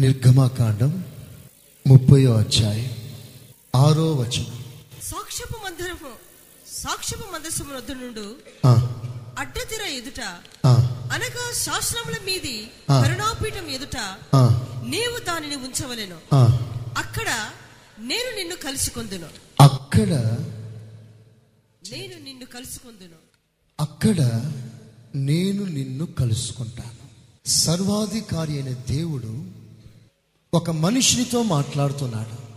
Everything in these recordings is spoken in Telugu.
నిర్గమాకాండం ముప్పయో అధ్యాయం ఆరో వచనం. సాక్ష్యపు మందిరము సాక్ష్యపు మందసము వద్ద నుండు అడ్డతెర ఎదుట అనగా శాస్త్రముల మీది. కరుణాపీఠం ఎదుట నీవు దానిని ఉంచవలెను. అక్కడ నేను నిన్ను కలుసుకొందును. అక్కడ నేను నిన్ను కలుసుకొందును. అక్కడ నేను నిన్ను కలుసుకుంటాను. సర్వాధికారి అయిన దేవుడు ఒక మనిషినితో మాట్లాడుతున్నాడు.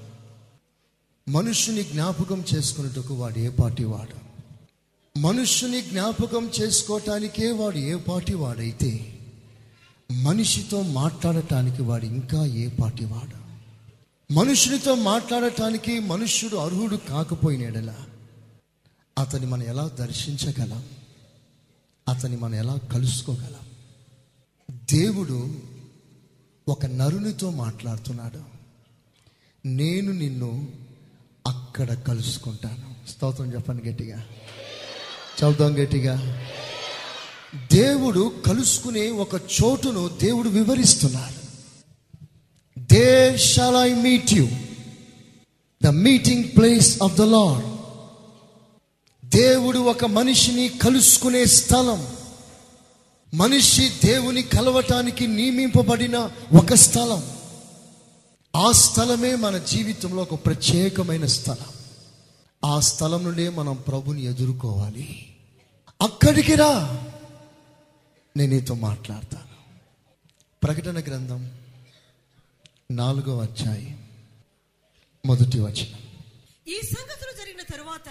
మనుషుని జ్ఞాపకం చేసుకున్నట్టుకు వాడు ఏ పాటి వాడు? మనుషుని జ్ఞాపకం చేసుకోవటానికే వాడు ఏ పాటి వాడైతే మనిషితో మాట్లాడటానికి వాడు ఇంకా ఏ పాటి వాడు? మనుషునితో మాట్లాడటానికి మనుష్యుడు అర్హుడు కాకపోయినాడలా అతని మనం ఎలా దర్శించగలం? అతని మనం ఎలా కలుసుకోగలం? దేవుడు ఒక నరునితో మాట్లాడుతున్నాడు. నేను నిన్ను అక్కడ కలుసుకుంటాను. స్తోత్రం చెప్పండి గట్టిగా. చదువుతాం గట్టిగా. దేవుడు కలుసుకునే ఒక చోటును దేవుడు వివరిస్తున్నారు. There shall I meet you the meeting place of the Lord దేవుడు ఒక మనిషిని కలుసుకునే స్థలం. మనిషి దేవుని కలవటానికి నియమింపబడిన ఒక స్థలం. ఆ స్థలమే మన జీవితంలో ఒక ప్రత్యేకమైన స్థలం. ఆ స్థలం నుండే మనం ప్రభుని ఎదుర్కోవాలి. అక్కడికి రా. నేను నీతో మాట్లాడతాను. ప్రకటన గ్రంథం నాలుగో అధ్యాయం మొదటి వచనం. ఈ సంగతులు జరిగిన తరువాత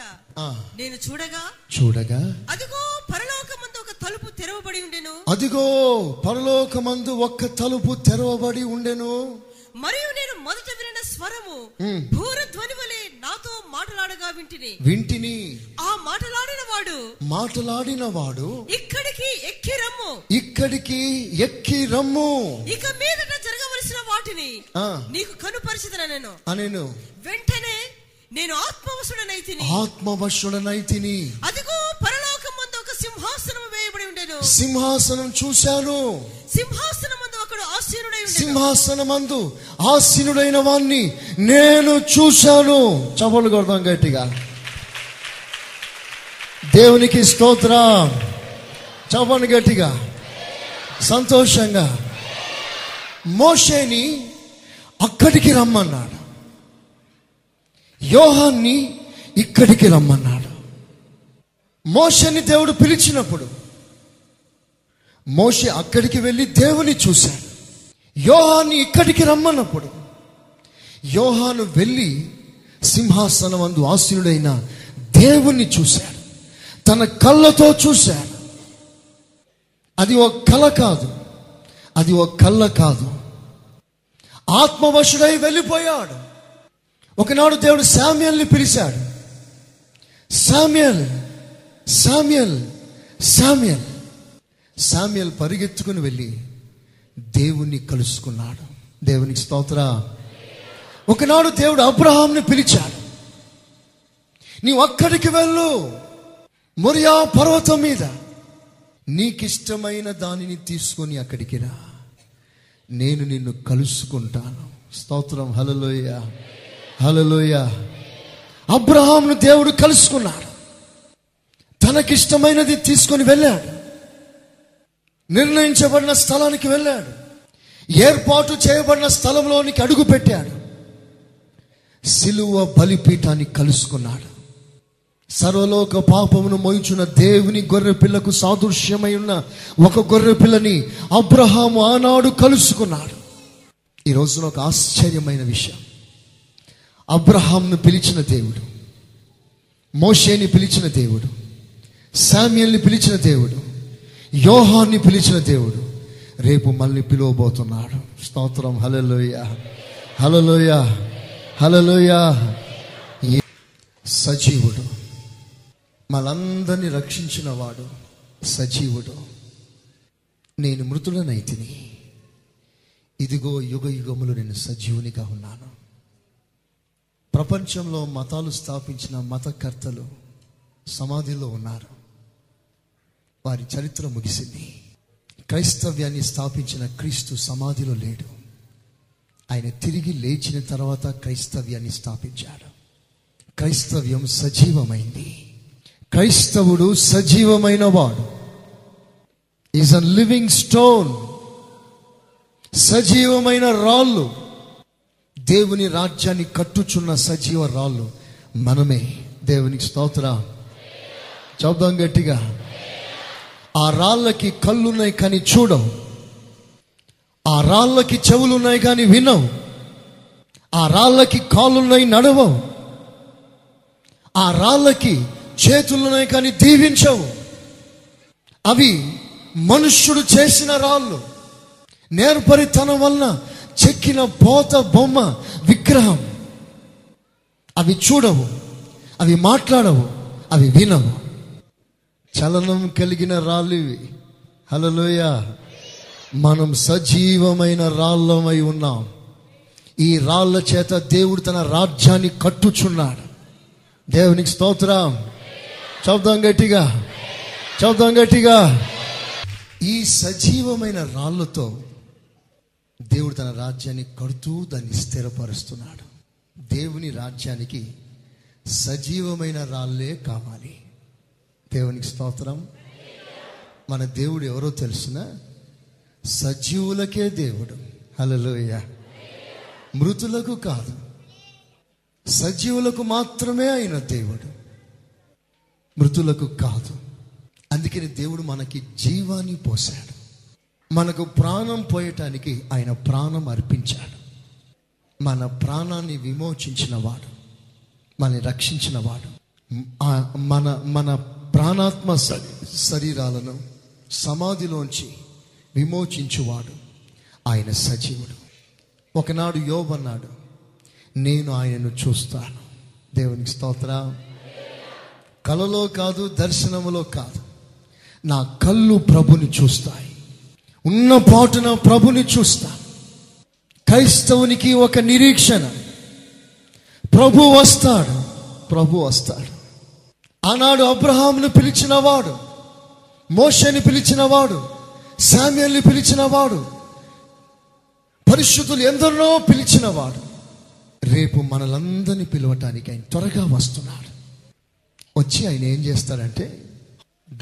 నేను చూడగా చూడగా అదిగో ఒక తలుపు తెరవబడి ఉండెను. అదిగో పరలోకమందు ఒక్క తలుపు తెరవబడి ఉండెను. మరియు నేను మొదట వినిన స్వరము. భూరధ్వని వలె నాతో మాటలాడగా వింటిని. వింటిని. ఆ మాటలాడిన వాడు మాటలాడిన వాడు ఇక్కడికి ఎక్కి రమ్ము. ఇక్కడికి ఎక్కి రమ్ము. ఇక మీదట జరగవలసిన వాటిని ఆ, నీకు కనుపరిచిదన నేను అనెను. వెంటనే నేను ఆత్మవసుడనైతిని ఆత్మవశుడనైతిని అదిగో ఒక సింహాసనం వేయబడి ఉండెను. సింహాసనం చూశాను. సింహాసనం ముందు ఒకడు ఆసీనుడై ఉండెను. సింహాసనమందు ఆసీనుడైన వాణ్ణి నేను చూశాను. చపలు కొడదాం గట్టిగా. దేవునికి స్తోత్రం. చపలు గట్టిగా. సంతోషంగా. మోషేని అక్కడికి రమ్మన్నాడు. యోహాన్ని ఇక్కడికి రమ్మన్నాడు. మోషని దేవుడు పిలిచినప్పుడు మోషే అక్కడికి వెళ్ళి దేవుని చూశాడు. యోహాన్ని ఇక్కడికి రమ్మన్నప్పుడు యోహాను వెళ్ళి సింహాసనం అందు ఆశీనుడైన దేవుణ్ణి చూశాడు. తన కళ్ళతో చూశాడు. అది ఒక కళ కాదు. అది ఒక కళ్ళ కాదు. ఆత్మవశుడై వెళ్ళిపోయాడు. ఒకనాడు దేవుడు శామ్యల్ని పిలిచాడు. Samuel Samuel Samuel. సామ్యల్ పరిగెత్తుకుని వెళ్ళి దేవుణ్ణి కలుసుకున్నాడు. దేవునికి స్తోత్ర. ఒకనాడు దేవుడు అబ్రహాంని పిలిచాడు. నీవు అక్కడికి వెళ్ళు. మొరియా పర్వతం మీద. నీకిష్టమైన దానిని తీసుకొని అక్కడికి రా. నేను నిన్ను కలుసుకుంటాను. స్తోత్రం. హలలోయ హలలోయ అబ్రహాంను దేవుడు కలుసుకున్నాడు. తనకిష్టమైనది తీసుకొని వెళ్ళాడు. నిర్ణయించబడిన స్థలానికి వెళ్ళాడు. ఏర్పాటు చేయబడిన స్థలంలోనికి అడుగు పెట్టాడు. సిలువ బలిపీఠాన్ని కలుసుకున్నాడు. సర్వలోక పాపమును మోయించున్న దేవుని గొర్రె పిల్లకు సాదృశ్యమై ఉన్న ఒక గొర్రె పిల్లని అబ్రహాము ఆనాడు కలుసుకున్నాడు. ఈ రోజున ఒక ఆశ్చర్యమైన విషయం. అబ్రహాంను పిలిచిన దేవుడు మోషేని పిలిచిన దేవుడు శామ్యుల్ని పిలిచిన దేవుడు యోహాన్ని పిలిచిన దేవుడు రేపు మళ్ళీ పిలువబోతున్నాడు. స్తోత్రం. హలలోయ హలలోయ హలలోయ ఏ- సజీవుడు మనందరినీ రక్షించిన వాడు సజీవుడు. నేను మృతుడనైతిని ఇదిగో యుగ యుగములు నేను సజీవునిగా ఉన్నాను. ప్రపంచంలో మతాలు స్థాపించిన మతకర్తలు సమాధిలో ఉన్నారు. వారి చరిత్ర ముగిసింది. క్రైస్తవ్యాన్ని స్థాపించిన క్రీస్తు సమాధిలో లేడు. ఆయన తిరిగి లేచిన తర్వాత క్రైస్తవ్యాన్ని స్థాపించాడు. క్రైస్తవ్యం సజీవమైంది. క్రైస్తవుడు సజీవమైన వాడు. ఈజ్ అ లివింగ్ స్టోన్ సజీవమైన రాళ్ళు. దేవుని రాజ్యాన్ని కట్టుచున్న సజీవ రాళ్ళు మనమే. దేవునికి స్తోత్ర. చెబుదాం గట్టిగా. ఆ రాళ్ళకి కళ్ళున్నాయి కానీ చూడవు. ఆ రాళ్ళకి చెవులున్నాయి కానీ వినవు. ఆ రాళ్ళకి కాళ్ళున్నాయి నడవవు. ఆ రాళ్ళకి చేతులున్నాయి కానీ దీవించవు. అవి మనుష్యుడు చేసిన రాళ్ళు. నేర్పరితనం వలన చెక్కిన పోత బొమ్మ విగ్రహం. అవి చూడవు. అవి మాట్లాడవు. అవి వినవు. చలనం కలిగిన రాళ్ళు ఇవి హలలోయ మనం సజీవమైన రాళ్ళమై ఉన్నాం. ఈ రాళ్ళ చేత దేవుడు తన రాజ్యాన్ని కట్టుచున్నాడు. దేవునికి స్తోత్రం. చదుదాం గట్టిగా. చదుదాం గట్టిగా. ఈ సజీవమైన రాళ్ళతో దేవుడు తన రాజ్యాన్ని కడుతూ దాన్ని స్థిరపరుస్తున్నాడు. దేవుని రాజ్యానికి సజీవమైన రాళ్ళే కావాలి. దేవునికి స్తోత్రం. మన దేవుడు ఎవరో తెలిసిన? సజీవులకే దేవుడు. హలలోయ మృతులకు కాదు సజీవులకు మాత్రమే అయిన దేవుడు. మృతులకు కాదు. అందుకని దేవుడు మనకి జీవాన్ని పోశాడు. మనకు ప్రాణం పోయటానికి ఆయన ప్రాణం అర్పించాడు. మన ప్రాణాన్ని విమోచించిన వాడు మనని రక్షించిన వాడు మన మన ప్రాణాత్మ శ- శరీరాలను సమాధిలోంచి విమోచించువాడు. ఆయన సజీవుడు. ఒకనాడు యోబన్నాడు నేను ఆయనను చూస్తాను. దేవునికి స్తోత్ర. కలలో కాదు దర్శనములో కాదు. నా కళ్ళు ప్రభుని చూస్తాయి. ఉన్న పాటున ప్రభుని చూస్తా క్రైస్తవునికి ఒక నిరీక్షణ. ప్రభు వస్తాడు. ప్రభు వస్తాడు. ఆనాడు అబ్రహాంను పిలిచినవాడు మోషని పిలిచినవాడు శామ్యుల్ని పిలిచినవాడు పరిశుద్ధులు ఎందరినో పిలిచినవాడు. రేపు మనలందరినీ పిలవటానికి ఆయన త్వరగా వస్తున్నాడు. వచ్చి ఆయన ఏం చేస్తాడంటే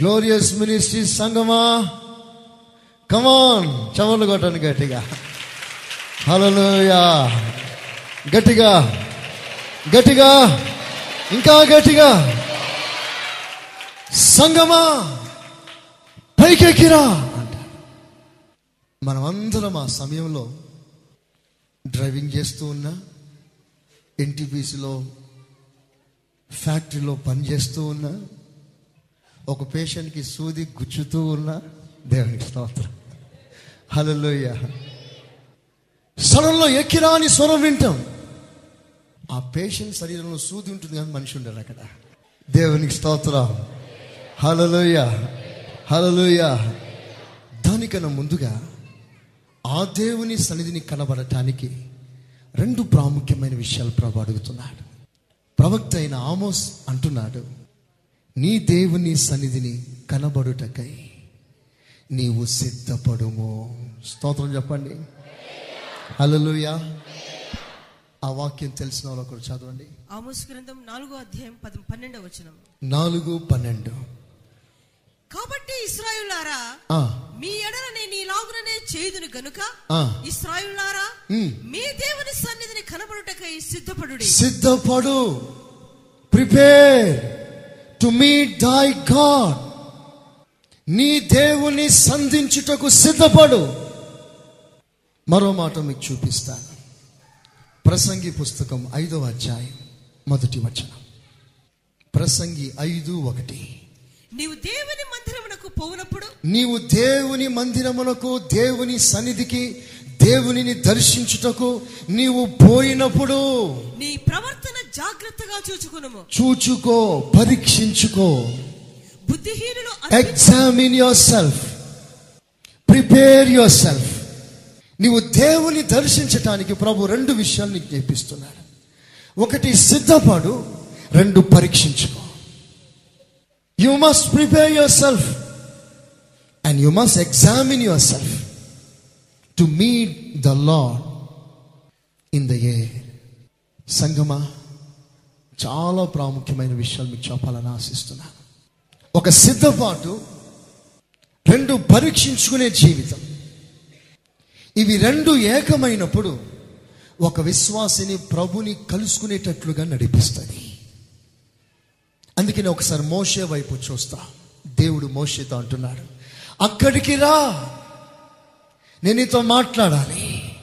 గ్లోరియస్ మినిస్ట్రీ సంగమా? కమాన్ చమలు కొట్టండి గట్టిగా. హలోయా గట్టిగా గట్టిగా ఇంకా గట్టిగా. సంగమా? పైకెక్కిరా అంటాడు. మనమందరం ఆ సమయంలో డ్రైవింగ్ చేస్తూ ఉన్నా ఎన్టీపీసీలో ఫ్యాక్టరీలో పనిచేస్తూ ఉన్నా ఒక పేషెంట్కి సూది గుచ్చుతూ ఉన్నా దేవునికి స్తోత్రం. హలోయ సడన్లో ఎక్కిరా అని స్వరం వింటాం. ఆ పేషెంట్ శరీరంలో సూది ఉంటుంది కానీ మనిషి ఉండరు అక్కడ. దేవునికి స్తోత్రం. హలలోయ హలలోయ దానికన్నా ముందుగా ఆ దేవుని సన్నిధిని కనబడటానికి రెండు ప్రాముఖ్యమైన విషయాలు ప్రభు అడుగుతున్నాడు. ప్రవక్త అయిన ఆమోస్ అంటున్నాడు నీ దేవుని సన్నిధిని కనబడుటకై నీవు సిద్ధపడుము. స్తోత్రం చెప్పండి. హల్లెలూయా. ఆ వాక్యం తెలిసిన వాళ్ళు ఒకరు చదవండి. ఆమోస్ గ్రంథం నాలుగో అధ్యాయం పన్నెండవ వచనం. నాలుగు పన్నెండు. కాబట్టి ఇస్రాయులారా మీ ఎడల నేను ఇలాగుననే చేయుదును గనుక. ఇస్రాయులారా. మీ దేవుని సన్నిధిని కనబడుటకై సిద్ధపడుడి. సిద్ధపడు. Prepare to meet thy God నీ దేవుని సంధించుటకు సిద్ధపడు. మరో మాట మీకు చూపిస్తాను. ప్రసంగి పుస్తకం ఐదవ అధ్యాయం మొదటి వచనం. ప్రసంగి ఐదు ఒకటి. నీవు దేవుని మందిరమునకు పోవునప్పుడు నీవు దేవుని మందిరమునకు దేవుని సన్నిధికి దేవునిని దర్శించుటకు నీవు పోయినప్పుడు నీ ప్రవర్తన జాగ్రత్తగా చూచుకునుము. చూచుకో పరీక్షించుకో. బుద్ధిహీనులు examine yourself prepare yourself నీవు దేవుని దర్శించటానికి ప్రభు రెండు విషయాలు నీకు నేర్పిస్తున్నాడు. ఒకటి సిద్ధపడు రెండు పరీక్షించుకో. You must prepare yourself and you must examine yourself to meet the Lord in the a సంగమా చాలా ప్రాముఖ్యమైన విషయాలు మీకు చెప్పాలని ఆశిస్తున్నాను. ఒక సిద్ధపాటు రెండు పరీక్షించుకునే జీవితం. ఇవి రెండు ఏకమైనప్పుడు ఒక విశ్వాసిని ప్రభుని కలుసుకునేటట్లుగా నడిపిస్తుంది. అందుకని ఒకసారి మోషే వైపు చూస్తా. దేవుడు మోషేతో అంటున్నాడు అక్కడికి రా. నేను నీతో మాట్లాడాలి.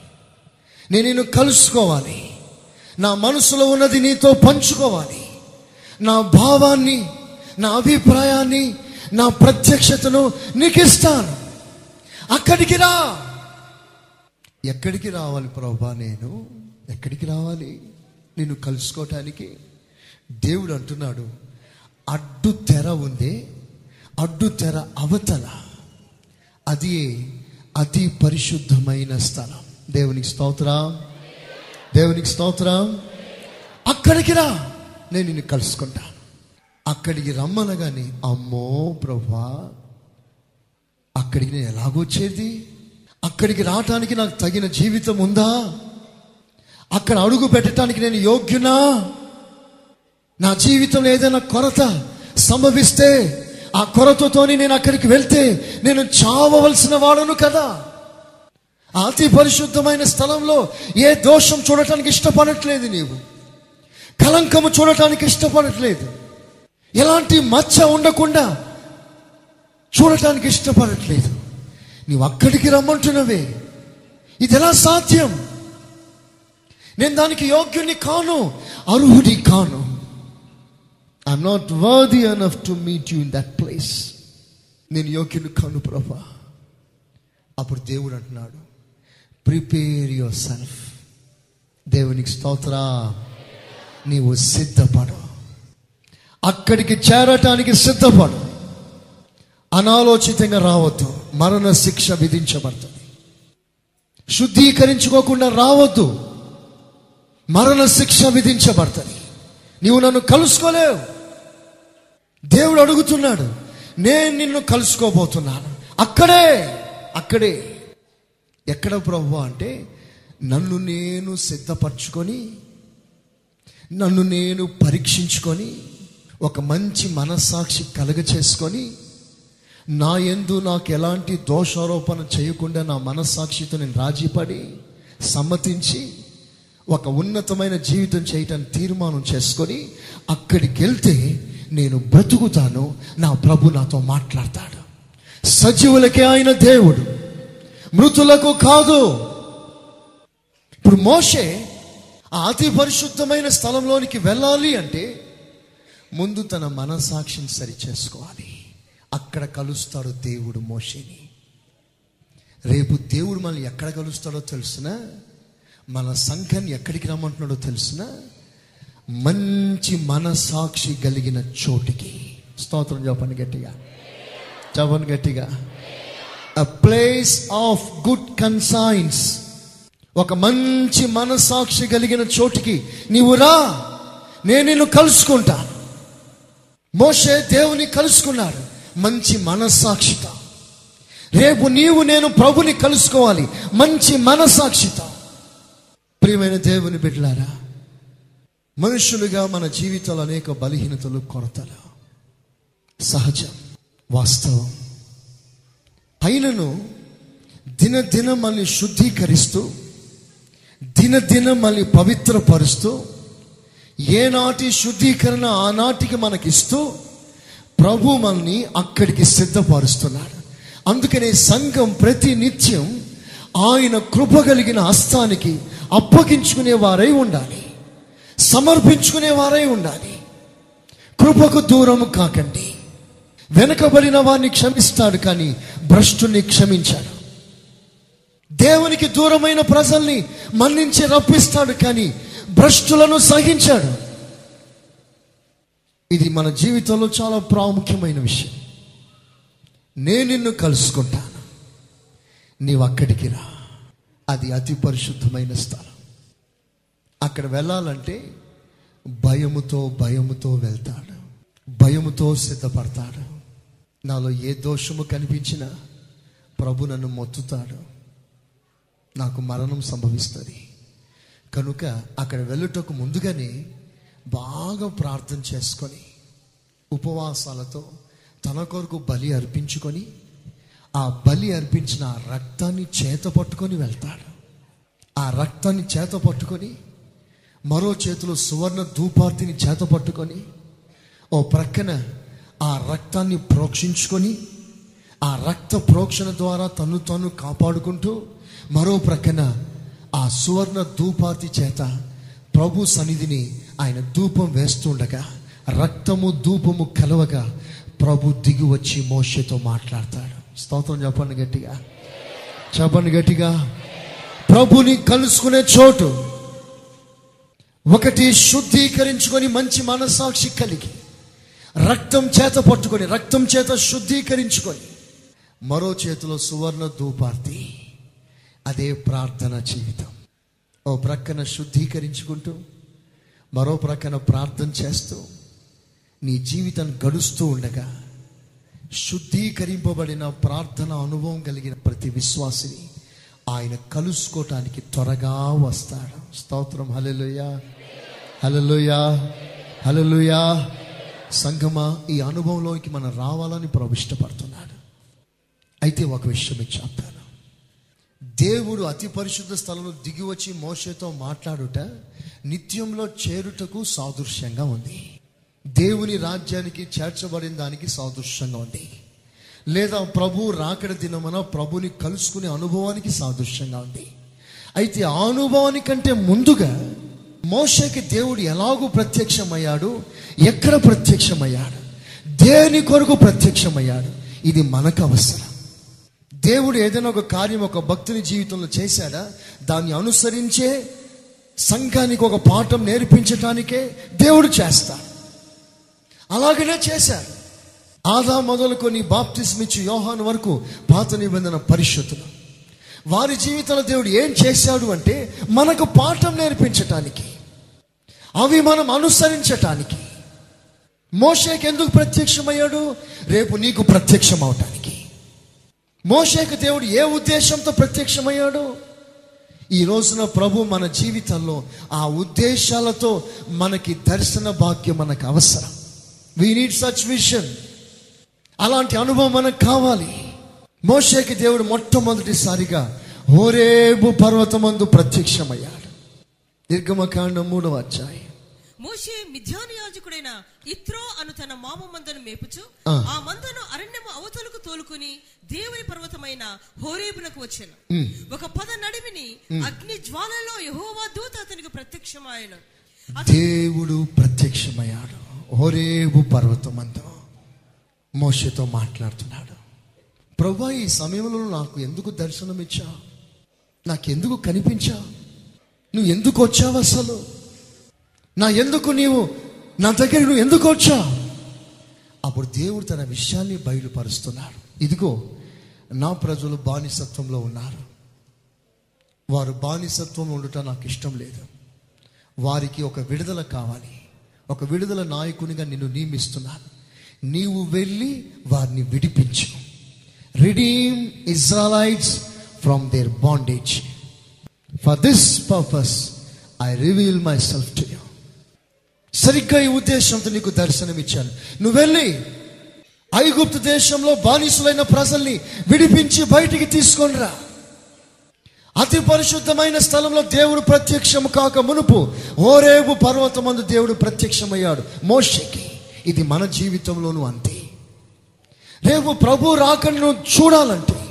నేను నిన్ను కలుసుకోవాలి. నా మనసులో ఉన్నది నీతో పంచుకోవాలి. నా భావాన్ని నా అభిప్రాయాన్ని నా ప్రత్యక్షతను నీకు ఇస్తాను. అక్కడికి రా. ఎక్కడికి రావాలి ప్రభా నేను? ఎక్కడికి రావాలి? నిన్ను కలుసుకోవటానికి దేవుడు అంటున్నాడు అడ్డు తెర ఉంది అడ్డు తెర అవతల. అది అతి పరిశుద్ధమైన స్థలం. దేవునికి స్తోత్రం. దేవునికి స్తోత్రం. అక్కడికి రా నేను నిన్ను కలుసుకుంటాను అక్కడికి రమ్మనగానే అమ్మో ప్రభా అక్కడికి నేను ఎలాగొచ్చేది అక్కడికి రావటానికి నాకు తగిన జీవితం ఉందా? అక్కడ అడుగు పెట్టడానికి నేను యోగ్యునా? నా జీవితంలో ఏదైనా కొరత సంభవిస్తే ఆ కొరతతోని నేను అక్కడికి వెళ్తే నేను చావవలసిన వాడను కదా? అతి పరిశుద్ధమైన స్థలంలో ఏ దోషం చూడటానికి ఇష్టపడట్లేదు నీవు. కలంకము చూడటానికి ఇష్టపడట్లేదు. ఎలాంటి మచ్చ ఉండకుండా చూడటానికి ఇష్టపడట్లేదు. నీవు అక్కడికి రమ్మంటున్నవే. ఇది ఎలా సాధ్యం? నేను దానికి యోగ్యుని కాను అర్హుడి కాను. I'm not worthy enough to meet you in that place నేను యోగ్యుని కాను ప్రభా. అప్పుడు దేవుడు అంటున్నాడు ప్రిపేర్ యువర్ సెల్ఫ్ దేవునికి స్తోత్ర. నీవు సిద్ధపడు. అక్కడికి చేరటానికి సిద్ధపడు. అనాలోచితంగా రావద్దు. మరణ శిక్ష విధించబడుతుంది. శుద్ధీకరించుకోకుండా రావద్దు. మరణ శిక్ష విధించబడుతుంది. నీవు నన్ను కలుసుకోలేవు. దేవుడు అడుగుతున్నాడు నేను నిన్ను కలుసుకోబోతున్నాను. అక్కడే అక్కడే. ఎక్కడ ప్రభు అంటే నన్ను నేను సిద్ధపరచుకొని నన్ను నేను పరీక్షించుకొని ఒక మంచి మనస్సాక్షి కలుగ చేసుకొని నా ఎందు నాకు ఎలాంటి దోషారోపణ చేయకుండా నా మనస్సాక్షితో నేను రాజీపడి సమ్మతించి ఒక ఉన్నతమైన జీవితం చేయటానికి తీర్మానం చేసుకొని అక్కడికి వెళ్తే నేను బ్రతుకుతాను నా ప్రభు నాతో మాట్లాడతాడు. సజీవులకే ఆయన దేవుడు మృతులకు కాదు. ఇప్పుడు మోషే అతి పరిశుద్ధమైన స్థలంలోనికి వెళ్ళాలి అంటే ముందు తన మనసాక్షిని సరి చేసుకోవాలి అక్కడ కలుస్తాడు దేవుడు మోషేని. రేపు దేవుడు మనల్ని ఎక్కడ కలుస్తాడో తెలుసునా? మన సంఘాన్ని ఎక్కడికి రమ్మంటున్నాడో తెలుసునా? మంచి మనసాక్షి కలిగిన చోటికి. స్తోత్రం చెప్పండి గట్టిగా. చెప్పండి గట్టిగా. A place of good conscience ఒక మంచి మనసాక్షి కలిగిన చోటికి నీవు రా నేను నిన్ను కలుసుకుంటా. మోషే దేవుని కలుసుకున్నాడు మంచి మనస్సాక్షిత. రేపు నీవు నేను ప్రభుని కలుసుకోవాలి మంచి మనస్సాక్షిత. ప్రియమైన దేవుని బిడ్డలారా మనుషులుగా మన జీవితంలో అనేక బలహీనతలు కొరతలు. సహజం వాస్తవం. అయినను దినదినం మనల్ని శుద్ధీకరిస్తూ దినదినం మనల్ని పవిత్రపరుస్తూ ఏనాటి శుద్ధీకరణ ఆనాటికి మనకిస్తూ ప్రభు మనల్ని అక్కడికి సిద్ధపరుస్తున్నాడు. అందుకనే సంఘం ప్రతి నిత్యం ఆయన కృప కలిగిన హస్తానికి అప్పగించుకునే వారై ఉండాలి. సమర్పించుకునే వారై ఉండాలి. కృపకు దూరం కాకండి. వెనకబడిన వారిని క్షమిస్తాడు కానీ భ్రష్టుని క్షమించాడు. దేవునికి దూరమైన ప్రజల్ని మన్నించి రప్పిస్తాడు కానీ భ్రష్టులను సహించాడు. ఇది మన జీవితంలో చాలా ప్రాముఖ్యమైన విషయం. నేను నిన్ను కలుసుకుంటాను. నీవు అక్కడికి రా. అది అతి పరిశుద్ధమైన స్థలం. అక్కడ వెళ్ళాలంటే భయముతో భయముతో వెళ్తాడు. భయముతో సిద్ధపడతాడు. నాలో ఏ దోషము కనిపించినా ప్రభు నన్ను మొత్తుతాడు. నాకు మరణం సంభవిస్తుంది. కనుక అక్కడ వెళ్ళుటకు ముందుగానే బాగా ప్రార్థన చేసుకొని ఉపవాసాలతో తన కొరకు బలి అర్పించుకొని ఆ బలి అర్పించిన ఆ రక్తాన్ని చేత పట్టుకొని వెళ్తాడు. ఆ రక్తాన్ని చేత పట్టుకొని మరో చేతిలో సువర్ణ ధూపార్తిని చేత పట్టుకొని ఓ ప్రక్కన ఆ రక్తాన్ని ప్రోక్షించుకొని ఆ రక్త ప్రోక్షణ ద్వారా తను తాను కాపాడుకుంటూ మరో ప్రక్కన ఆ సువర్ణ ధూపార్తి చేత ప్రభు సన్నిధిని ఆయన ధూపం వేస్తుండగా రక్తము ధూపము కలవగా ప్రభు దిగి వచ్చి మోషతో మాట్లాడతాడు. స్తోత్రం చెప్పండి గట్టిగా. చెప్పండి గట్టిగా. ప్రభుని కలుసుకునే చోటు ఒకటి శుద్ధీకరించుకొని మంచి మనస్సాక్షి కలిగి రక్తం చేత పట్టుకొని రక్తం చేత శుద్ధీకరించుకొని మరో చేతిలో సువర్ణ ధూపార్తి అదే ప్రార్థన జీవితం. ఓ ప్రక్కన శుద్ధీకరించుకుంటూ మరో ప్రక్కన ప్రార్థన చేస్తూ నీ జీవితం గడుస్తూ ఉండగా శుద్ధీకరింపబడిన ప్రార్థన అనుభవం కలిగిన ప్రతి విశ్వాసిని ఆయన కలుసుకోవటానికి త్వరగా వస్తాడు. స్తోత్రం. హలెలుయా హలలుయా హలలుయా సంగమా ఈ అనుభవంలోకి మనం రావాలని ప్రభు ఇష్టపడుతున్నాడు. అయితే ఒక విషయం మీకు చెప్తాను దేవుడు అతి పరిశుద్ధ స్థలంలో దిగి వచ్చి మోషతో మాట్లాడుట నిత్యంలో చేరుటకు సాదృశ్యంగా ఉంది. దేవుని రాజ్యానికి చేర్చబడిన దానికి సాదృశ్యంగా ఉంది. లేదా ప్రభు రాకడ దినమన ప్రభుని కలుసుకునే అనుభవానికి సాదృశ్యంగా ఉంది. అయితే ఆ అనుభవానికంటే ముందుగా మోషకి దేవుడు ఎలాగూ ప్రత్యక్షమయ్యాడు? ఎక్కడ ప్రత్యక్షమయ్యాడు? దేని కొరకు ప్రత్యక్షమయ్యాడు? ఇది మనకు అవసరం. దేవుడు ఏదైనా ఒక కార్యం ఒక భక్తుని జీవితంలో చేశాడా? దాన్ని అనుసరించే సంఘానికి ఒక పాఠం నేర్పించటానికే దేవుడు చేస్తాడు. అలాగనే చేశారు ఆదా మొదలుకొని బాప్తిస్మిచ్చి యోహాను వరకు పాత నిబంధన పరిశుద్ధులు వారి జీవితంలో దేవుడు ఏం చేశాడు అంటే మనకు పాఠం నేర్పించటానికి అవి మనం అనుసరించటానికి. మోషేకి ఎందుకు ప్రత్యక్షమయ్యాడు? రేపు నీకు ప్రత్యక్షం అవటానికి మోషేకు దేవుడు ఏ ఉద్దేశంతో ప్రత్యక్షమయ్యాడు? ఈ రోజున ప్రభు మన జీవితంలో ఆ ఉద్దేశాలతో మనకి దర్శన భాగ్యం మనకు అవసరం. వీ నీడ్ సచ్ విషన్ అలాంటి అనుభవం మనకు కావాలి. మోషేకి దేవుడు మొట్టమొదటిసారిగా హోరేబు పర్వతమందు ప్రత్యక్షమయ్యాడు. నిర్గమకాండం మూడవ అధ్యాయం. మోషే మిథ్యాను యాజకుడైన ఇత్రో అను తన మామ మందను మేపుచు ఆ. మందను అరణ్యము అవతలకు తోలుకుని దేవుని పర్వతమైన హోరేబునకు వచ్చాను. ఒక పద నడిమిని అగ్ని జ్వాలలో యెహోవా దూత అతనికి ప్రత్యక్షమాయను. దేవుడు ప్రత్యక్షమయ్యాడు. హోరేబు పర్వతమందు మోషతో మాట్లాడుతున్నాడు. ప్రభా ఈ సమయంలో నాకు ఎందుకు దర్శనం ఇచ్చా నాకెందుకు కనిపించా? నువ్వు ఎందుకు వచ్చావు అసలు నా ఎందుకు నీవు? నా దగ్గర నువ్వు ఎందుకు వచ్చావు అప్పుడు దేవుడు తన విషయాన్ని బయలుపరుస్తున్నాడు. ఇదిగో నా ప్రజలు బానిసత్వంలో ఉన్నారు. వారు బానిసత్వం ఉండటం నాకు ఇష్టం లేదు. వారికి ఒక విడుదల కావాలి. ఒక విడుదల నాయకునిగా నిన్ను నియమిస్తున్నాను. నీవు వెళ్ళి వారిని విడిపించు. Redeem Israelites from their bondage. For this purpose I reveal myself to you సరిగ్గా ఈ ఉద్దేశంతో నీకు దర్శనం ఇచ్చాను. నువ్వు వెళ్ళి ఐగుప్తు దేశంలో బానిసులైన ప్రజల్ని విడిపించి బయటికి తీసుకొని రా అతి పరిశుద్ధమైన స్థలంలో దేవుడు ప్రత్యక్షం కాక మునుపు ఓరేబు పర్వతమందు దేవుడు ప్రత్యక్షమయ్యాడు. మోషకి ఇది మన జీవితంలోనూ అంతే. రేపు ప్రభు రాకను చూడాలంటే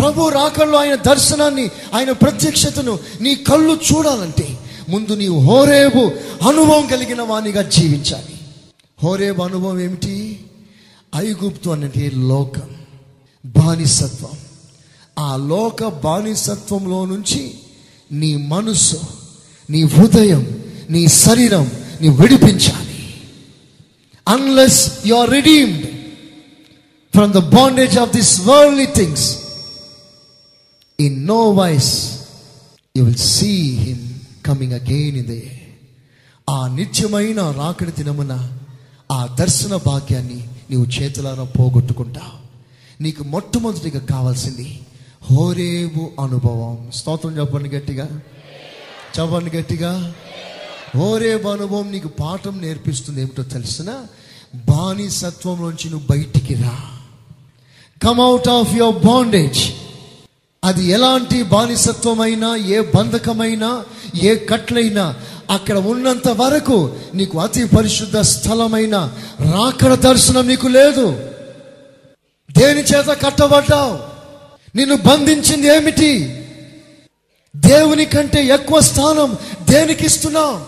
ప్రభు రాకల్లో ఆయన దర్శనాన్ని ఆయన ప్రత్యక్షతను నీ కళ్ళు చూడాలంటే ముందు నీ హోరేబు అనుభవం కలిగిన వాణిగా జీవించాలి. హోరేబు అనుభవం ఏమిటి? ఐగుప్తు అనేది లోకం బానిసత్వం. ఆ లోక బానిసత్వంలో నుంచి నీ మనసు నీ హృదయం నీ శరీరం నీ విడిపించాలి. Unless you are redeemed from the bondage of this worldly things in no wise you will see him coming again in the ఆ నిత్యమైన రాకడి దినమున ఆ దర్శన భాగ్యాన్ని నీవు చేతులారా పోగొట్టుకుంటావు. నీకు మొట్టమొదటిగా కావాల్సింది హోరేబు అనుభవం. స్తోత్రం చెప్పండి గట్టిగా. చెప్పండి గట్టిగా. హోరేబు అనుభవం నీకు పాఠం నేర్పిస్తుంది ఏమిటో తెలిసిన? బానిసత్వంలోంచి నువ్వు బయటికి రా. Come out of your bondage అది ఎలాంటి బానిసత్వమైనా ఏ బంధకమైనా ఏ కట్లైనా అక్కడ ఉన్నంత వరకు నీకు అతి పరిశుద్ధ స్థలమైన రాకడ దర్శనం నీకు లేదు. దేని చేత కట్టబడ్డావు? నిన్ను బంధించింది ఏమిటి? దేవుని కంటే ఎక్కువ స్థానం దేనికి ఇస్తున్నావు?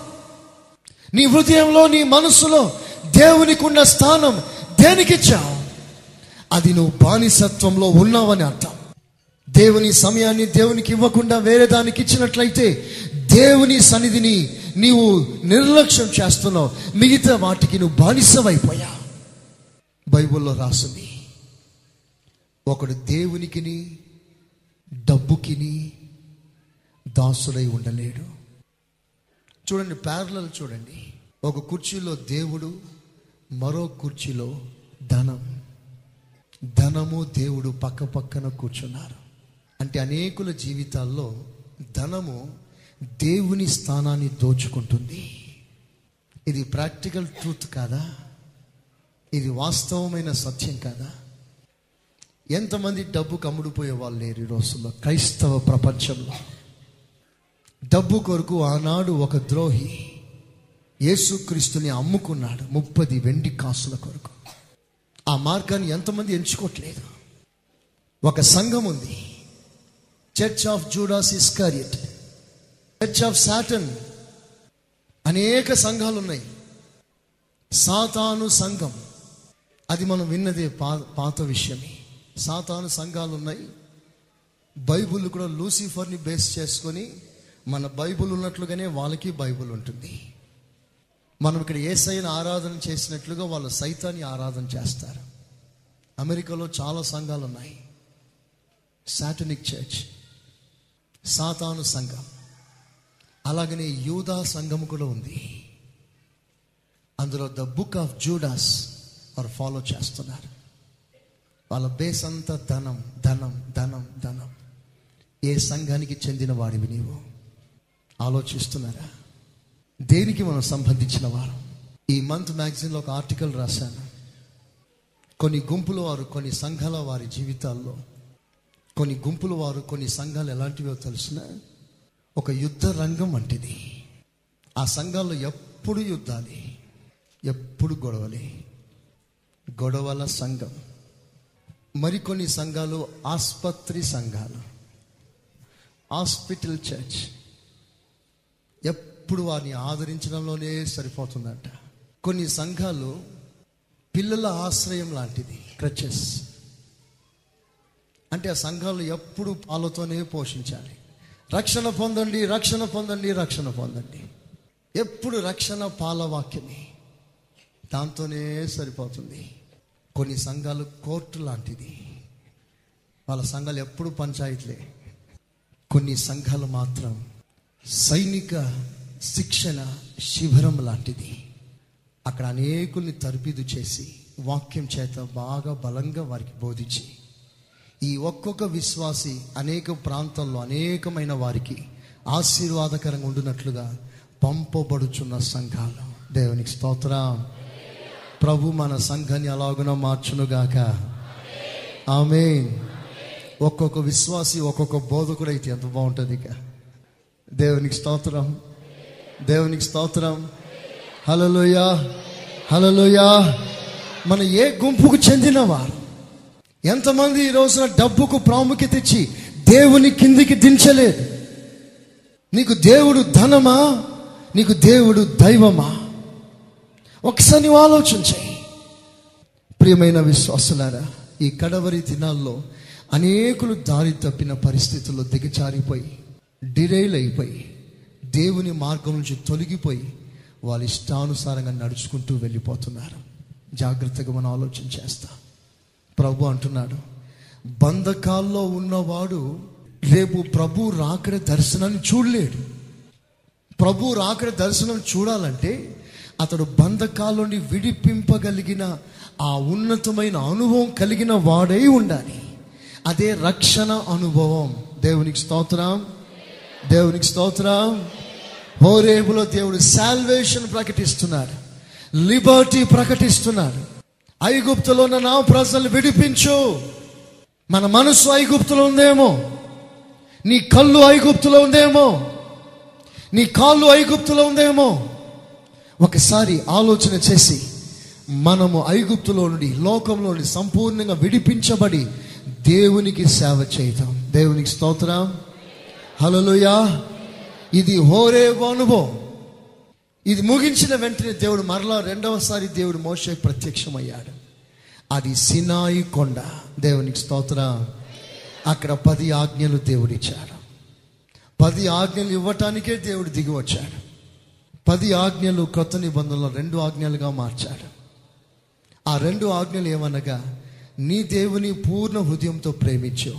నీ హృదయంలో నీ మనసులో దేవునికి ఉన్న స్థానం దేనికిచ్చావు? అది నువ్వు బానిసత్వంలో ఉన్నావని అర్థం. దేవుని సమయాన్ని దేవునికి ఇవ్వకుండా వేరే దానికి ఇచ్చినట్లయితే దేవుని సన్నిధిని నీవు నిర్లక్ష్యం చేస్తున్నావు. మిగతా వాటికి నువ్వు బానిసమైపోయా బైబిల్లో రాసింది ఒకడు దేవునికిని డబ్బుకిని దాసుడై ఉండలేడు. చూడండి ప్యారలలు చూడండి. ఒక కుర్చీలో దేవుడు మరో కుర్చీలో ధనం. ధనము దేవుడు పక్క పక్కన కూర్చున్నారు. అంటే అనేకుల జీవితాల్లో ధనము దేవుని స్థానాన్ని దోచుకుంటుంది. ఇది ప్రాక్టికల్ ట్రూత్ కాదా? ఇది వాస్తవమైన సత్యం కాదా? ఎంతమంది డబ్బు కమ్ముడిపోయే వాళ్ళు లేరు ఈ రోజుల్లో క్రైస్తవ ప్రపంచంలో. డబ్బు కొరకు ఆనాడు ఒక ద్రోహి యేసుక్రీస్తుని అమ్ముకున్నాడు ముప్పది వెండి కాసుల కొరకు. ఆ మార్గాన్ని ఎంతమంది ఎంచుకోవట్లేదు? ఒక సంఘం ఉంది. Church of Judas Iscariot church of Satan అనేక సంఘాలు ఉన్నాయి సాతాను సంఘం. అది మనం విన్నదే పా పాత విషయమే. సాతాను సంఘాలు ఉన్నాయి బైబుల్ కూడా లూసిఫర్ని బేస్ చేసుకొని మన బైబుల్ ఉన్నట్లుగానే వాళ్ళకి బైబుల్ ఉంటుంది. మనం ఇక్కడ ఏసైని ఆరాధన చేసినట్లుగా వాళ్ళు సైతాన్ని ఆరాధన చేస్తారు. అమెరికాలో చాలా సంఘాలు ఉన్నాయి సాటనిక్ చర్చ్ సాతాను సంఘం. అలాగనే యూదా సంఘం కూడా ఉంది. అందులో ద బుక్ ఆఫ్ జూడాస్ వారు ఫాలో చేస్తున్నారు. వాళ్ళ బేస్ అంతా ధనం ధనం ధనం ధనం. ఏ సంఘానికి చెందిన వాడివి నీవు? ఆలోచిస్తున్నారా? దేనికి మనం సంబంధించిన వారు? ఈ మంత్ మ్యాగజైన్లో ఒక ఆర్టికల్ రాశాను. కొన్ని గుంపుల వారు కొన్ని సంఘాల వారి జీవితాల్లో కొన్ని గుంపుల వారు కొన్ని సంఘాలు ఎలాంటివో తెలిసిన ఒక యుద్ధ రంగం వంటిది. ఆ సంఘాల్లో ఎప్పుడు యుద్ధాలి ఎప్పుడు గొడవలే? గొడవల సంఘం. మరికొన్ని సంఘాలు ఆసుపత్రి సంఘాలు హాస్పిటల్ చర్చ్. ఎప్పుడు వారిని ఆదరించడంలోనే సరిపోతుందంట. కొన్ని సంఘాలు పిల్లల ఆశ్రయం లాంటిది క్రచెస్ అంటే ఆ సంఘాలు ఎప్పుడు పాలతోనే పోషించాలి. రక్షణ పొందండి రక్షణ పొందండి రక్షణ పొందండి. ఎప్పుడు రక్షణ పాలవాక్యమే దాంతోనే సరిపోతుంది. కొన్ని సంఘాలు కోర్టు లాంటిది. వాళ్ళ సంఘాలు ఎప్పుడు పంచాయతీలే. కొన్ని సంఘాలు మాత్రం సైనిక శిక్షణ శిబిరం లాంటిది. అక్కడ అనేకుల్ని తరబిదు చేసి వాక్యం చేత బాగా బలంగా వారికి బోధించి ఈ ఒక్కొక్క విశ్వాసి అనేక ప్రాంతాల్లో అనేకమైన వారికి ఆశీర్వాదకరంగా ఉండినట్లుగా పంపబడుచున్న సంఘాలు. దేవునికి స్తోత్రం. ప్రభు మన సంఘాన్ని అలాగున మార్చునుగాక. ఆమె ఒక్కొక్క విశ్వాసి ఒక్కొక్క బోధకుడు అయితే ఎంత బాగుంటుంది ఇక. దేవునికి స్తోత్రం. దేవునికి స్తోత్రం. హలలోయా హలలోయా మన ఏ గుంపుకు చెందినవారు ఎంతమంది ఈ రోజున డబ్బుకు ప్రాముఖ్యత ఇచ్చి దేవుని కిందికి దించలేదు? నీకు దేవుడు ధనమా? నీకు దేవుడు దైవమా? ఒకసారి నువ్వు ఆలోచించాయి ప్రియమైన విశ్వాసులారా ఈ కడవరి దినాల్లో అనేకులు దారి తప్పిన పరిస్థితుల్లో దిగచారిపోయి డిరైల్ అయిపోయి దేవుని మార్గం నుంచి తొలగిపోయి వాళ్ళ ఇష్టానుసారంగా నడుచుకుంటూ వెళ్ళిపోతున్నారు. జాగ్రత్తగా మనం ఆలోచన చేస్తాం. ప్రభు అంటున్నాడు. బంధకాల్లో ఉన్నవాడు రేపు ప్రభు రాకడ దర్శనాన్ని చూడలేడు. ప్రభు రాకడ దర్శనం చూడాలంటే అతడు బంధకాలని విడిపింపగలిగిన ఆ ఉన్నతమైన అనుభవం కలిగిన వాడై ఉండాలి. అదే రక్షణ అనుభవం. దేవునికి స్తోత్రం. దేవునికి స్తోత్రం. హోరేబులో దేవుడు శాల్వేషన్ ప్రకటిస్తున్నాడు. లిబర్టీ ప్రకటిస్తున్నాడు. ఐగుప్తులో ఉన్న నా ప్రజలు విడిపించు. మన మనసు ఐగుప్తులో ఉందేమో? నీ కళ్ళు ఐగుప్తులో ఉందేమో? నీ కాళ్ళు ఐగుప్తులో ఉందేమో? ఒకసారి ఆలోచన చేసి మనము ఐగుప్తులో నుండి లోకంలో నుండి సంపూర్ణంగా విడిపించబడి దేవునికి సేవ చేద్దాం దేవునికి స్తోత్రం. హలోయా ఇది హోరే అనుభవం. ఇది ముగించిన వెంటనే దేవుడు మరలా రెండవసారి దేవుడు మోసే ప్రత్యక్షమయ్యాడు. అది సినాయి కొండ. దేవునికి స్తోత్ర. అక్కడ పది ఆజ్ఞలు దేవుడిచ్చాడు. పది ఆజ్ఞలు ఇవ్వటానికే దేవుడు దిగి వచ్చాడు. పది ఆజ్ఞలు క్రొత్త నిబంధనలో రెండు ఆజ్ఞలుగా మార్చాడు. ఆ రెండు ఆజ్ఞలు ఏమనగా నీ దేవుని పూర్ణ హృదయంతో ప్రేమించు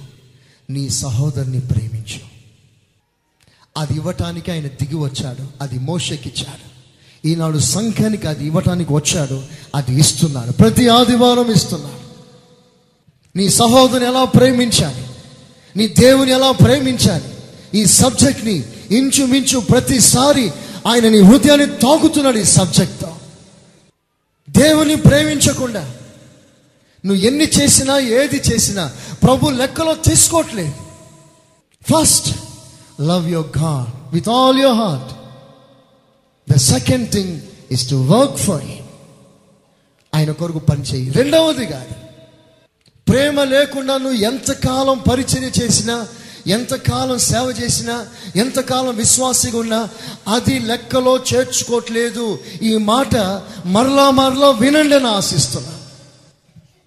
నీ సహోదరుని ప్రేమించు. అది ఇవ్వటానికి ఆయన దిగి వచ్చాడు. అది మోషకిచ్చాడు. ఈనాడు సంఘానికి అది ఇవ్వటానికి వచ్చాడు అది ఇస్తున్నాడు. ప్రతి ఆదివారం ఇస్తున్నాడు. నీ సహోదరుని ఎలా ప్రేమించాలి? నీ దేవుని ఎలా ప్రేమించాలి? ఈ సబ్జెక్ట్ని ఇంచుమించు ప్రతిసారి ఆయన నీ హృదయాన్ని తాకుతున్నాడు ఈ సబ్జెక్ట్తో. దేవుని ప్రేమించకుండా నువ్వు ఎన్ని చేసినా ఏది చేసినా ప్రభు లెక్కలో తీసుకోవట్లేదు. First love your God with all your heart the second thing is to work for him ఆయన కొరకు పనిచేయి రెండవది కాదు ప్రేమ లేకుండా నువ్వు ఎంతకాలం పరిచర్య చేసినా ఎంతకాలం సేవ చేసినా ఎంతకాలం విశ్వాసిగా ఉన్నా అది లెక్కలో చేర్చుకోవట్లేదు. ఈ మాట మరలా మరలా వినండి అని ఆశిస్తున్నా.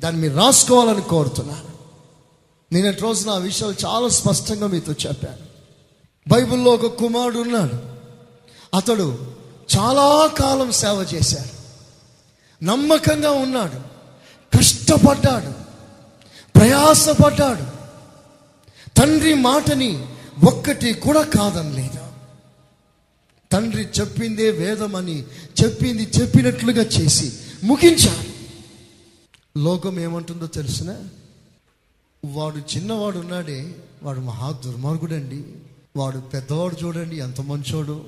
దాన్ని మీరు రాసుకోవాలని కోరుతున్నాను నిన్నటి రోజున ఆ విషయాలు చాలా స్పష్టంగా మీతో చెప్పాను. బైబిల్లో ఒక కుమారుడు ఉన్నాడు. అతడు చాలా కాలం సేవ చేశారు. నమ్మకంగా ఉన్నాడు. కష్టపడ్డాడు. ప్రయాసపడ్డాడు. తండ్రి మాటని ఒక్కటి కూడా కాదనలేదు. తండ్రి చెప్పిందే వేదమని చెప్పింది చెప్పినట్లుగా చేసి ముగించాడు. లోకం ఏమంటుందో తెలిసిన? వాడు చిన్నవాడు ఉన్నాడే వాడు మహా దుర్మార్గుడండి. వాడు పెద్దవాడు చూడండి ఎంత మంచోడు.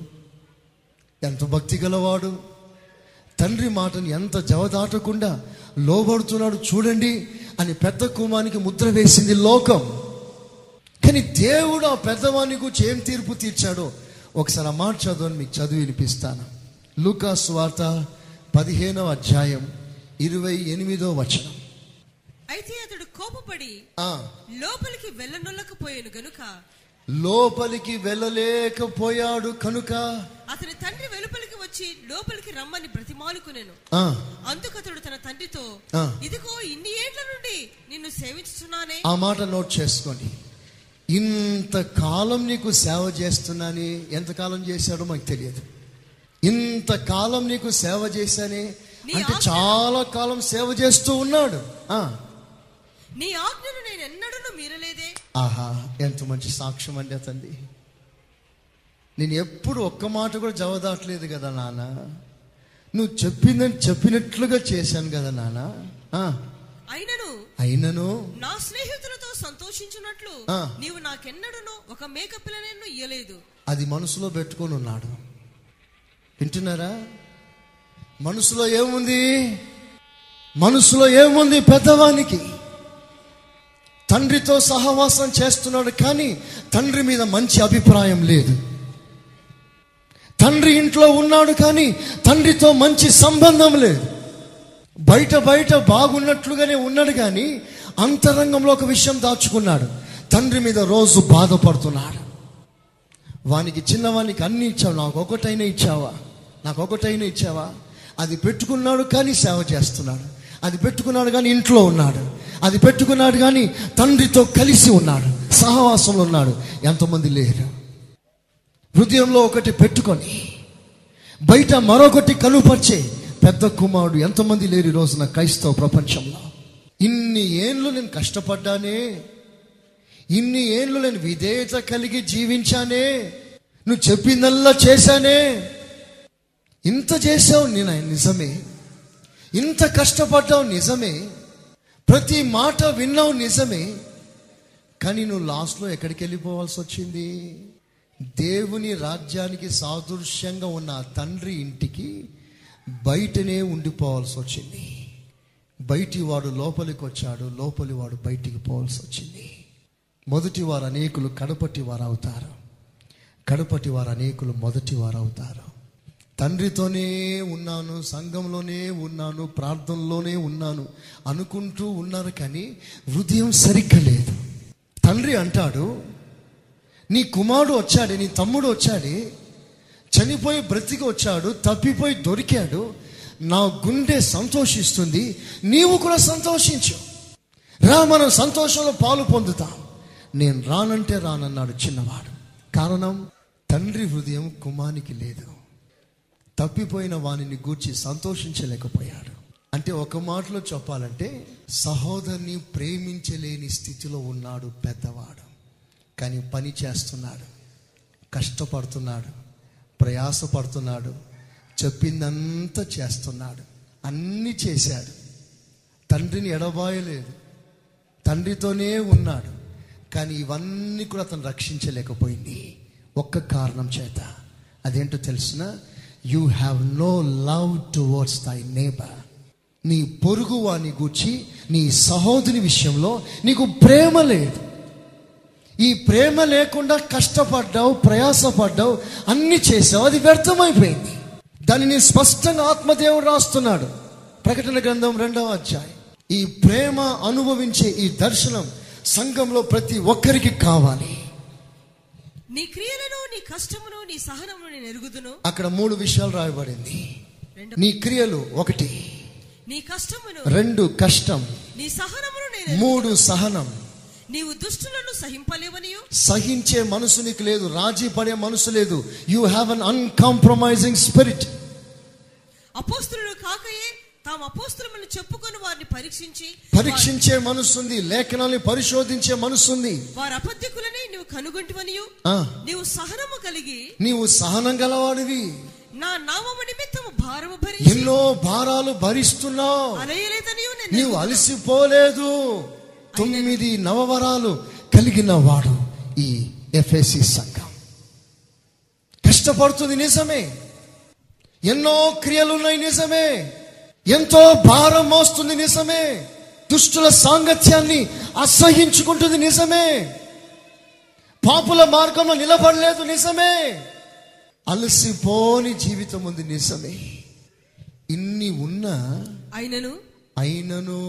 ఎంత భక్తి గలవాడు. తండ్రి మాటని ఎంత జవదాటకుండా లోబడుతున్నాడు చూడండి అని పెద్ద కుమానికి ముద్ర వేసింది లోకం. కానీ దేవుడు ఆ పెద్దవాని గురించి ఏం తీర్పు తీర్చాడో ఒకసారి ఆ మాట చదువుని మీకు చదివి వినిపిస్తాను. లూకా స్వార్త పదిహేనవ అధ్యాయం ఇరవై ఎనిమిదో వచనం. అయితే అతడు కోపపడి ఆ, లోపలికి వెళ్ళనొల్లకపోయాను గనుక లోపలికి వెళ్ళలేకపోయాడు కనుక అతని తండ్రి వెలుపలికి వచ్చి లోపలికి రమ్మని బ్రతిమాలుకునేను. ఆ, అందుకు అతడు తన తండ్రితో. ఇదిగో ఇన్ని ఏండ్ల నుండి నిన్ను సేవించుతున్నానే. ఆ మాట నోట్ చేసుకోండి. ఇంతకాలం నీకు సేవ చేస్తున్నాని? ఎంతకాలం చేశాడో మాకు తెలియదు. ఇంతకాలం నీకు సేవ చేశానే? అంటే చాలా కాలం సేవ చేస్తూ ఉన్నాడు. ఆ, నీ ఆజ్ఞను నేను ఎన్నడూ మీరలేదే. ఆహా ఎంత మంచి సాక్ష్యం అండి అతంది నేను ఎప్పుడు ఒక్క మాట కూడా జవదాట్లేదు కదా నాన్న నువ్వు చెప్పిందని చెప్పినట్లుగా చేశాను కదా నాన్న అయినను అయినను? నా స్నేహితులతో సంతోషించున్నట్లు ఆ. నీవు నాకెన్నడను ఒక మేక పిల్లనెన్ను ఇయ్యలేదు. అది మనసులో పెట్టుకొని ఉన్నాడు. వింటున్నారా? మనసులో ఏముంది? మనసులో ఏముంది పెద్దవానికి? తండ్రితో సహవాసం చేస్తున్నాడు కానీ తండ్రి మీద మంచి అభిప్రాయం లేదు. తండ్రి ఇంట్లో ఉన్నాడు కానీ తండ్రితో మంచి సంబంధం లేదు. బయట బయట బాగున్నట్లుగానే ఉన్నాడు కానీ అంతరంగంలో ఒక విషయం దాచుకున్నాడు. తండ్రి మీద రోజు బాధపడుతున్నాడు. వానికి చిన్నవానికి అన్ని ఇచ్చావు. నాకు ఒకటైనా ఇచ్చావా? నాకు ఒకటైనా ఇచ్చావా? అది పెట్టుకున్నాడు కానీ సేవ చేస్తున్నాడు. అది పెట్టుకున్నాడు కానీ ఇంట్లో ఉన్నాడు. అది పెట్టుకున్నాడు కానీ తండ్రితో కలిసి ఉన్నాడు. సహవాసంలో ఉన్నాడు. ఎంతమంది లేరు. హృదయంలో ఒకటి పెట్టుకొని బయట మరొకటి కనుపరిచే పెద్ద కుమారుడు ఎంతమంది లేరు ఈ రోజున క్రైస్తవ ప్రపంచంలో. ఇన్ని ఏండ్లు నేను కష్టపడ్డానే ఇన్ని ఏండ్లు నేను విధేయత కలిగి జీవించానే నువ్వు చెప్పిందల్లా చేశానే. ఇంత చేసావు నేను నిజమే. ఇంత కష్టపడ్డావు నిజమే. ప్రతి మాట విన్నావు నిజమే కానీ నువ్వు లాస్ట్లో ఎక్కడికి వెళ్ళిపోవాల్సి వచ్చింది? దేవుని రాజ్యానికి సాదృశ్యంగా ఉన్న తండ్రి ఇంటికి బయటనే ఉండిపోవాల్సి వచ్చింది. బయటి వాడు లోపలికి వచ్చాడు లోపలి వాడు బయటికి పోవాల్సి వచ్చింది. మొదటి వారు అనేకులు కడపటి వారు అవుతారు. కడపటి వారు అనేకులు మొదటి వారు అవుతారు. తండ్రితోనే ఉన్నాను సంఘంలోనే ఉన్నాను ప్రార్థనలోనే ఉన్నాను అనుకుంటూ ఉన్నారు కానీ హృదయం సరిగ్గా లేదు. తండ్రి అంటాడు నీ కుమారుడు వచ్చాడు నీ తమ్ముడు వచ్చాడు చనిపోయి బ్రతికి వచ్చాడు తప్పిపోయి దొరికాడు నా గుండె సంతోషిస్తుంది నీవు కూడా సంతోషించు. రా మనం సంతోషంలో పాలు పొందుతాం. నేను రానంటే రానన్నాడు చిన్నవాడు. కారణం తండ్రి హృదయం కుమానికి లేదు. తప్పిపోయిన వానిని గూర్చి సంతోషించలేకపోయాడు. అంటే ఒక మాటలో చెప్పాలంటే సహోదరుని ప్రేమించలేని స్థితిలో ఉన్నాడు పెద్దవాడు. కానీ పని చేస్తున్నాడు కష్టపడుతున్నాడు ప్రయాసపడుతున్నాడు చెప్పిందంతా చేస్తున్నాడు అన్నీ చేశాడు. తండ్రిని ఎడబాయలేదు తండ్రితోనే ఉన్నాడు కానీ ఇవన్నీ కూడా అతను రక్షించలేకపోయింది. ఒక్క కారణం చేత. అదేంటో తెలిసిన? You have no love towards thy neighbour నీ పొరుగు వాని గూర్చి నీ సహోదరి విషయంలో నీకు ప్రేమ లేదు. ఈ ప్రేమ లేకుండా కష్టపడ్డావు ప్రయాసపడ్డావు అన్ని చేసావు అది వ్యర్థమైపోయింది. దానిని స్పష్టంగా ఆత్మదేవుడు రాస్తున్నాడు. ప్రకటన గ్రంథం రెండవ అధ్యాయం. ఈ ప్రేమ అనుభవించే ఈ దర్శనం సంఘంలో ప్రతి ఒక్కరికి కావాలి. నీ క్రియలను నీ కష్టమును నీ సహనమును నేను ఎరుగుదును. అక్కడ మూడు విషయాలు రాయబడింది. నీ క్రియలు ఒకటి. నీ కష్టమును రెండు కష్టం. నీ సహనమును నేను మూడు సహనం. నీవు దుష్టులను సహింపలేవనియు? సహించే మనసు నీకు లేదు రాజీ పడే మనసు లేదు. You have an uncompromising spirit అపోస్తులు కాకయే తాము అపోస్తులమని చెప్పుకొని వారిని పరీక్షించి పరీక్షించే మనసుంది లేఖనాన్ని పరిశోధించే మనసుంది వారి అబద్ధికులని నీవు కనుగొంటివనియు. ఆ, నీవు సహనము కలిగి నీవు సహనం గలవాడివి. నా నామము నిమిత్తము భారము భరించి ఎన్నో భారాలు భరిస్తున్నావు అలయలేదనియు నీవు అలసిపోలేదు. తొమ్మిది నవవరాలు కలిగిన వాడు ఈ ఎఫ్ఎసి సంఘం. కష్టపడుతుంది నిజమే. ఎన్నో క్రియలున్నాయి నిజమే. ఎంతో భారం మోస్తుంది నిజమే. దుష్టుల సాంగత్యాన్ని అసహించుకుంటుంది నిజమే. పాపుల మార్గంలో నిలబడలేదు నిజమే. అలసిపోని జీవితం ఉంది నిజమే. ఇన్ని ఉన్నా అయినను? అయినను.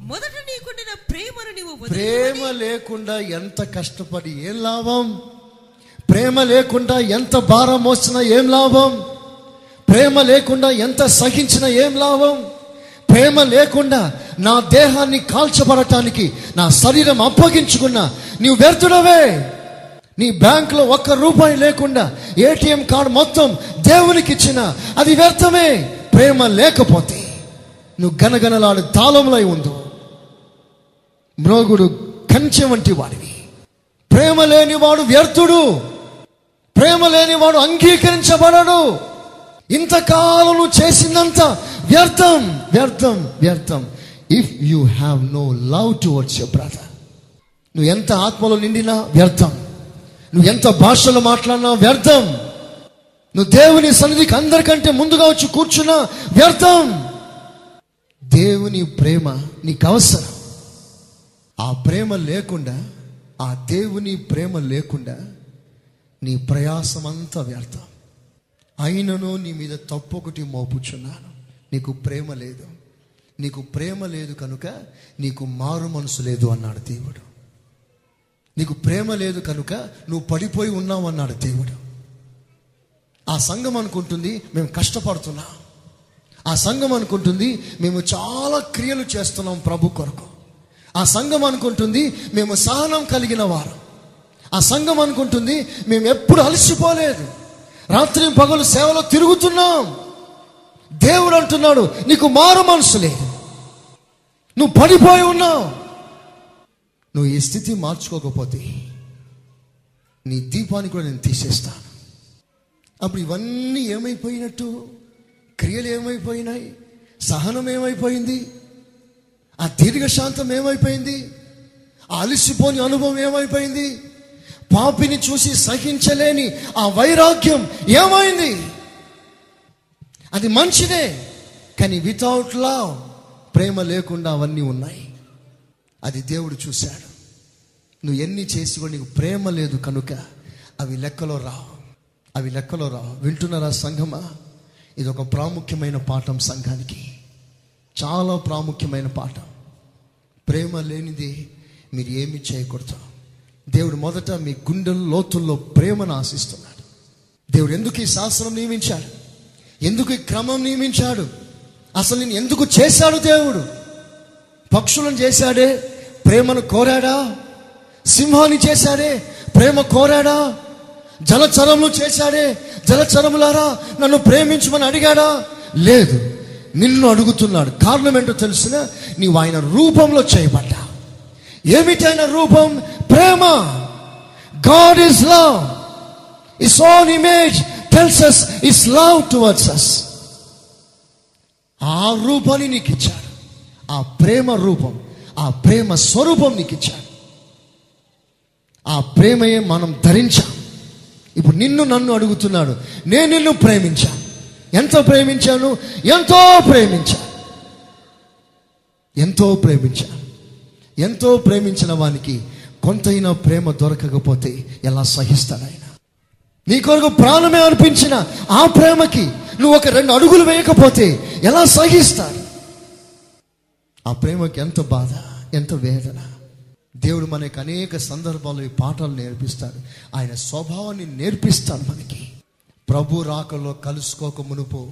మొదట నీకుండిన ప్రేమను నీవు ప్రేమ లేకుండా ఎంత కష్టపడి ఏం లాభం? ప్రేమ లేకుండా ఎంత భారం మోసినా ఏం లాభం? ప్రేమ లేకుండా ఎంత సహించినా ఏం లాభం? ప్రేమ లేకుండా నా దేహాన్ని కాల్చబడటానికి నా శరీరం అప్పగించుకున్నా నీవు వ్యర్థుడవే. నీ బ్యాంకులో ఒక్క రూపాయి లేకుండా ఏటీఎం కార్డు మొత్తం దేవునికి ఇచ్చిన అది వ్యర్థమే. ప్రేమ లేకపోతే నువ్వు గనగనలాడు తాళంలో ఉందు మ్రోగుడు కంచె వంటి వాడివి. ప్రేమ లేనివాడు వ్యర్థుడు. ప్రేమ లేనివాడు అంగీకరించబడడు. ఇంతకాలం నువ్వు చేసిందంత వ్యర్థం వ్యర్థం వ్యర్థం. If you have no love towards your brother నువ్వు ఎంత ఆత్మలో నిండినా వ్యర్థం. నువ్వు ఎంత భాషలో మాట్లాడినా వ్యర్థం. నువ్వు దేవుని సన్నిధికి అందరికంటే ముందుగా వచ్చి కూర్చున్నా వ్యర్థం. దేవుని ప్రేమ నీకు అవసరం. ఆ ప్రేమ లేకుండా ఆ దేవుని ప్రేమ లేకుండా నీ ప్రయాసమంతా వ్యర్థం. అయినను నీ మీద తప్పు ఒకటి మోపుచున్నాను. నీకు ప్రేమ లేదు. నీకు ప్రేమ లేదు కనుక నీకు మారు మనసు లేదు అన్నాడు దేవుడు. నీకు ప్రేమ లేదు కనుక నువ్వు పడిపోయి ఉన్నావు అన్నాడు దేవుడు. ఆ సంఘం అనుకుంటుంది మేము కష్టపడుతున్నాం. ఆ సంఘం అనుకుంటుంది మేము చాలా క్రియలు చేస్తున్నాం ప్రభు కొరకు. ఆ సంఘం అనుకుంటుంది మేము సహనం కలిగిన వారు. ఆ సంఘం అనుకుంటుంది మేము ఎప్పుడు అలసిపోలేదు. రాత్రి పగలు సేవలో తిరుగుతున్నాం. దేవుడు అంటున్నాడు నీకు మారు మనసు లేదు. నువ్వు పడిపోయి ఉన్నావు. నువ్వు ఈ స్థితి మార్చుకోకపోతే నీ దీపాన్ని కూడా నేను తీసేస్తాను. అప్పుడు ఇవన్నీ ఏమైపోయినట్టు? క్రియలు ఏమైపోయినాయి? సహనం ఏమైపోయింది? ఆ దీర్ఘశాంతం ఏమైపోయింది? ఆ అలసిపోని అనుభవం ఏమైపోయింది? పాపిని చూసి సహించలేని ఆ వైరాగ్యం ఏమైంది? అది మంచిదే కానీ వితౌట్ లవ్ ప్రేమ లేకుండా అవన్నీ ఉన్నాయి. అది దేవుడు చూశాడు. నువ్వు ఎన్ని చేసి కూడా నీకు ప్రేమ లేదు కనుక అవి లెక్కలో రావు. అవి లెక్కలో రావు. వింటున్నారా సంఘమా? ఇది ఒక ప్రాముఖ్యమైన పాఠం సంఘానికి. చాలా ప్రాముఖ్యమైన పాఠం. ప్రేమ లేనిది మీరు ఏమి చేయకూడదు. దేవుడు మొదట మీ గుండెల లోతుల్లో ప్రేమను ఆశిస్తున్నాడు. దేవుడు ఎందుకు ఈ శాస్త్రం నియమించాడు? ఎందుకు ఈ క్రమం నియమించాడు? అసలు నేను ఎందుకు చేశాడు దేవుడు? పక్షులను చేశాడే? ప్రేమను కోరాడా? సింహాన్ని చేశాడే? ప్రేమ కోరాడా? జలచరములు చేశాడే? జలచరములారా నన్ను ప్రేమించమని అడిగాడా? లేదు నిన్ను అడుగుతున్నాడు. కారణం ఏంటో తెలిసిన నీవు ఆయన రూపంలో చేయబడ్డా ఏమిటైన రూపం? ప్రేమ. God is love his own image tells us is love towards us ఆ రూపాన్ని నీకు ఇచ్చాడు. ఆ ప్రేమ రూపం ఆ ప్రేమ స్వరూపం నీకు ఇచ్చాడు. ఆ ప్రేమయే మనం ధరించాం. ఇప్పుడు నిన్ను నన్ను అడుగుతున్నాడు. నేను నిన్ను ప్రేమించాను ఎంత ప్రేమించాను ఎంతో ప్రేమించాను ఎంతో ప్రేమించాను ఎంతో ప్రేమించిన వానికి కొంతైనా ప్రేమ దొరకకపోతే ఎలా సహిస్తాడు ఆయన నీ కొరకు ప్రాణమే అనిపించిన ఆ ప్రేమకి నువ్వు ఒక రెండు అడుగులు వేయకపోతే ఎలా సహిస్తాడు ఆ ప్రేమకి ఎంత బాధ ఎంత వేదన. దేవుడు మనకి అనేక సందర్భాల్లో ఈ పాఠాలు నేర్పిస్తాడు. ఆయన స్వభావాన్ని నేర్పిస్తాడు మనకి. ప్రభు రాకలో కలుసుకోక మునుపు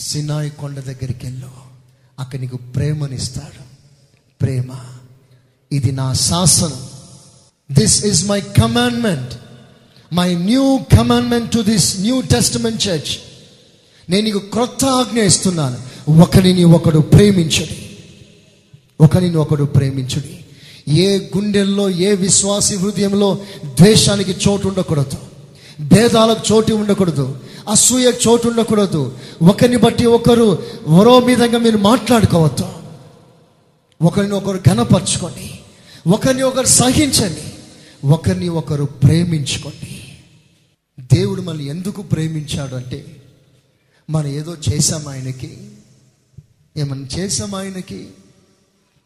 సినాయి కొండ దగ్గరికి వెళ్ళు. అక్కడ నీకు ప్రేమనిస్తాడు. ప్రేమ. ఇది నా శాసనం. This is my commandment my new commandment to this new testament church నేను నీకు క్రొత్త ఆజ్ఞ ఇస్తున్నాను. ఒకరిని ఒకడు ప్రేమించుడి. ఒకరిని ఒకడు ప్రేమించుడి. ఏ గుండెల్లో ఏ విశ్వాసి హృదయంలో ద్వేషానికి చోటు ఉండకూడదు. భేదాలకు చోటు ఉండకూడదు. అసూయ చోటు ఉండకూడదు. ఒకరిని బట్టి ఒకరు మరో విధంగా మీరు మాట్లాడుకోవద్దు. ఒకరిని ఒకరు ఘనపరచుకోండి. ఒకరిని ఒకరు సహించండి ఒకరిని ఒకరు ప్రేమించుకోండి. దేవుడు మనల్ని ఎందుకు ప్రేమించాడు అంటే మనం ఏదో చేశాం ఆయనకి ఏమైనా చేశాం ఆయనకి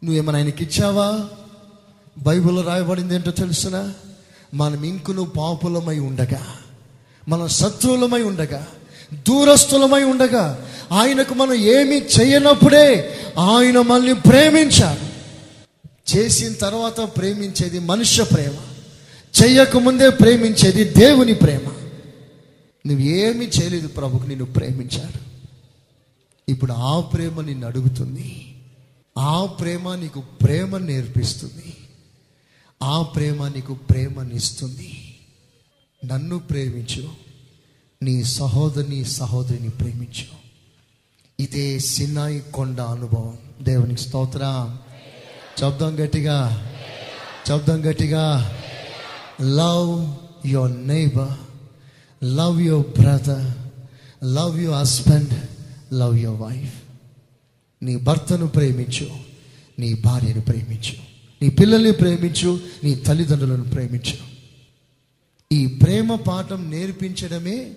నువ్వేమైనా ఆయనకి ఇచ్చావా? బైబిల్లో రాయబడింది ఏంటో తెలుసునా? మనం ఇంకును పాపులమై ఉండగా మనం శత్రువులమై ఉండగా దూరస్తులమై ఉండగా ఆయనకు మనం ఏమి చేయనప్పుడే ఆయన మనల్ని ప్రేమించాడు. చేసిన తర్వాత ప్రేమించేది మనుష్య ప్రేమ చెయ్యకముందే ప్రేమించేది దేవుని ప్రేమ. నువ్వు ఏమీ చేయలేదు ప్రభుకు నిన్ను ప్రేమించాడు ఇప్పుడు ఆ ప్రేమ నిన్ను అడుగుతుంది. ఆ ప్రేమ నీకు ప్రేమ నేర్పిస్తుంది. ఆ ప్రేమ నీకు ప్రేమనిస్తుంది నన్ను ప్రేమించు. నీ సహోదరిని సహోదరిని ప్రేమించు. ఇదే సినాయి కొండ అనుభవం. దేవునికి స్తోత్రం. శబ్దం గట్టిగా. శబ్దం గట్టిగా. Love your neighbour love your brother love your husband love your wife నీ భర్తను ప్రేమించు. నీ భార్యను ప్రేమించు. నీ పిల్లల్ని ప్రేమించు. నీ తల్లిదండ్రులను ప్రేమించు. ఈ ప్రేమ పాఠం నేర్పించడమే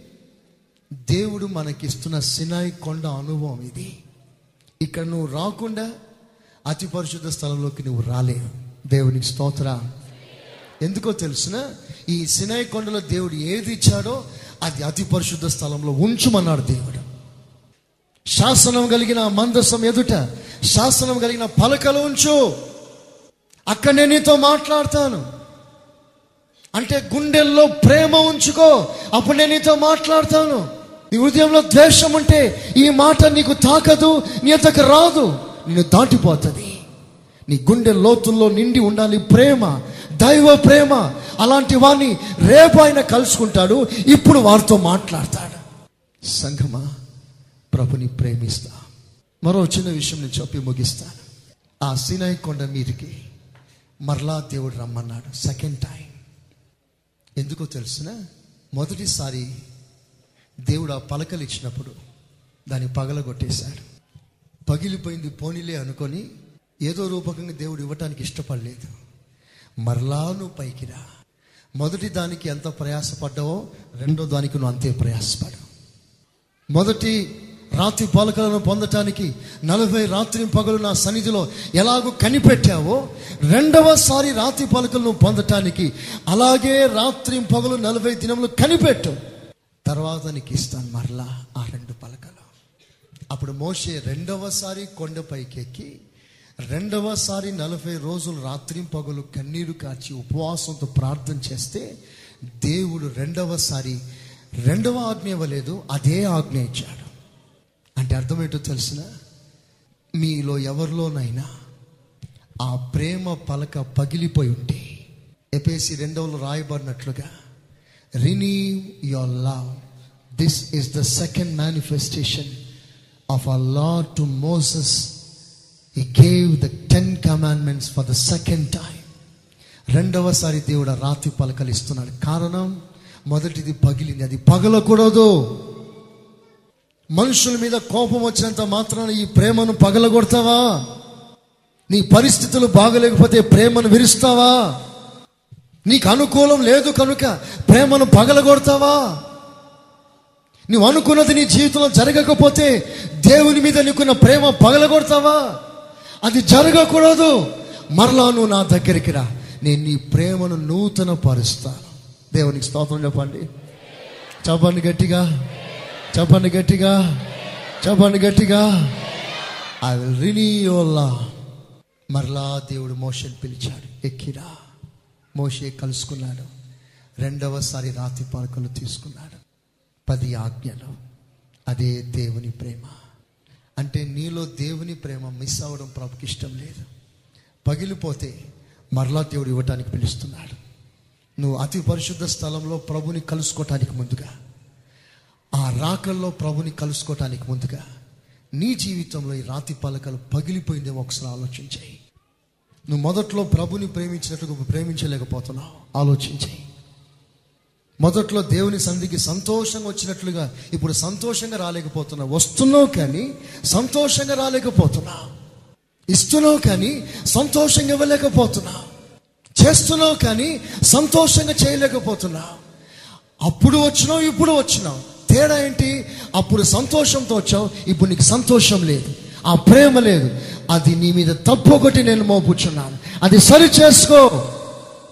దేవుడు మనకిస్తున్న సినాయి కొండ అనుభవం ఇది. ఇక్కడ నువ్వు రాకుండా అతి పరిశుద్ధ స్థలంలోకి నువ్వు రాలేవు దేవునికి స్తోత్ర. ఎందుకో తెలుసిన? ఈ సినాయి కొండలో దేవుడు ఏది ఇచ్చాడో అది అతి పరిశుద్ధ స్థలంలో ఉంచుమన్నాడు దేవుడు. శాసనం కలిగిన మందసం ఎదుట శాసనం కలిగిన పలకలు ఉంచు. అక్కడ నేను నీతో మాట్లాడతాను. అంటే గుండెల్లో ప్రేమ ఉంచుకో. అప్పుడు నేను నీతో మాట్లాడతాను. నీ హృదయంలో ద్వేషం ఉంటే ఈ మాట నీకు తాకదు నీ అంతకు రాదు. నిన్ను దాటిపోతుంది. నీ గుండె లోతుల్లో నిండి ఉండాలి ప్రేమ దైవ ప్రేమ. అలాంటి వారిని రేపు ఆయన కలుసుకుంటాడు ఇప్పుడు వారితో మాట్లాడతాడు. సంఘమా ప్రభుని ప్రేమిస్తా. మరో చిన్న విషయం నేను చెప్పి ముగిస్తాను. ఆ సినాయి కొండ మీదకి మరలా దేవుడు రమ్మన్నాడు సెకండ్ టైం. ఎందుకో తెలిసిన? మొదటిసారి దేవుడు ఆ పలకలు ఇచ్చినప్పుడు దాన్ని పగలగొట్టేశాడు. పగిలిపోయింది పోనీలే అనుకొని ఏదో రూపకంగా దేవుడు ఇవ్వటానికి ఇష్టపడలేదు. మరలా నువ్వు పైకి రా. మొదటి దానికి ఎంత ప్రయాసపడ్డావో రెండో దానికి నువ్వు అంతే ప్రయాసపడు మొదటి రాత్రి పలకలను పొందటానికి నలభై రాత్రి పగలు నా సన్నిధిలో ఎలాగో కనిపెట్టావో రెండవసారి రాత్రి పలకలను పొందటానికి అలాగే రాత్రి పగలు నలభై దినములు కనిపెట్టు. తర్వాత నీకు ఇస్తాను మరలా ఆ రెండు పలకలు. అప్పుడు మోషే రెండవసారి కొండపైకి ఎక్కి రెండవసారి నలభై రోజులు రాత్రి పగలు కన్నీరు కార్చి ఉపవాసంతో ప్రార్థన చేస్తే దేవుడు రెండవసారి రెండవ ఆజ్ఞ ఇవ్వలేదు అదే ఆజ్ఞ ఇచ్చాడు. అంటే అర్థమేటో తెలిసిన? మీలో ఎవరిలోనైనా ఆ ప్రేమ పలక పగిలిపోయి ఉంటే ఎపేసి రెండవలో రాయబడినట్లుగా renew your love this is the second manifestation of a law to Moses he gave the ten commandments for the second time రెండవసారి దేవుడు రాత్రి రాతి పలకలు ఇస్తున్నాడు. కారణం మొదటిది పగిలింది. అది పగలకూడదు. మనుషుల మీద కోపం వచ్చినంత మాత్రాన ఈ ప్రేమను పగలగొడతావా? నీ పరిస్థితులు బాగలేకపోతే ప్రేమను విరుస్తావా? నీకు అనుకూలం లేదు కనుక ప్రేమను పగలగొడతావా? నువ్వు అనుకున్నది నీ జీవితంలో జరగకపోతే దేవుని మీద నీకున్న ప్రేమ పగలగొడతావా? అది జరగకూడదు. మరలా నువ్వు నా దగ్గరికి రా. నేను నీ ప్రేమను నూతన పరుస్తాను దేవునికి స్తోత్రం చెప్పండి. చెప్పండి గట్టిగా. చెప్పండి గట్టిగా. చెప్పండి గట్టిగా. ఐ విల్ రినీయోలా మరలా దేవుడు మోషన్ పిలిచాడు. ఎక్కిరా. మోషే కలుసుకున్నాడు. రెండవసారి రాతి పలకలు తీసుకున్నాడు. పది ఆజ్ఞలు. అదే దేవుని ప్రేమ. అంటే నీలో దేవుని ప్రేమ మిస్ అవ్వడం ప్రభుకి ఇష్టం లేదు. పగిలిపోతే మరలా దేవుడు ఇవ్వటానికి పిలుస్తున్నాడు. నువ్వు అతి పరిశుద్ధ స్థలంలో ప్రభుని కలుసుకోవటానికి ముందుగా ఆ రాకల్లో ప్రభుని కలుసుకోవటానికి ముందుగా నీ జీవితంలో ఈ రాతి పలకలు పగిలిపోయిందేమో ఒకసారి ఆలోచించాయి. నువ్వు మొదట్లో ప్రభుని ప్రేమించినట్టుగా ప్రేమించలేకపోతున్నావు. ఆలోచించాయి. మొదట్లో దేవుని సంధికి సంతోషంగా వచ్చినట్లుగా ఇప్పుడు సంతోషంగా రాలేకపోతున్నావు వస్తున్నావు కానీ సంతోషంగా రాలేకపోతున్నావు ఇస్తున్నావు కానీ సంతోషంగా ఇవ్వలేకపోతున్నావు చేస్తున్నావు కానీ సంతోషంగా చేయలేకపోతున్నావు అప్పుడు వచ్చినావు ఇప్పుడు వచ్చినావు. తేడా ఏంటి? అప్పుడు సంతోషంతో వచ్చావు ఇప్పుడు నీకు సంతోషం లేదు. ఆ ప్రేమ లేదు. అది నీ మీద తప్పు ఒకటి నేను మోపుచున్నాను. అది సరి చేసుకో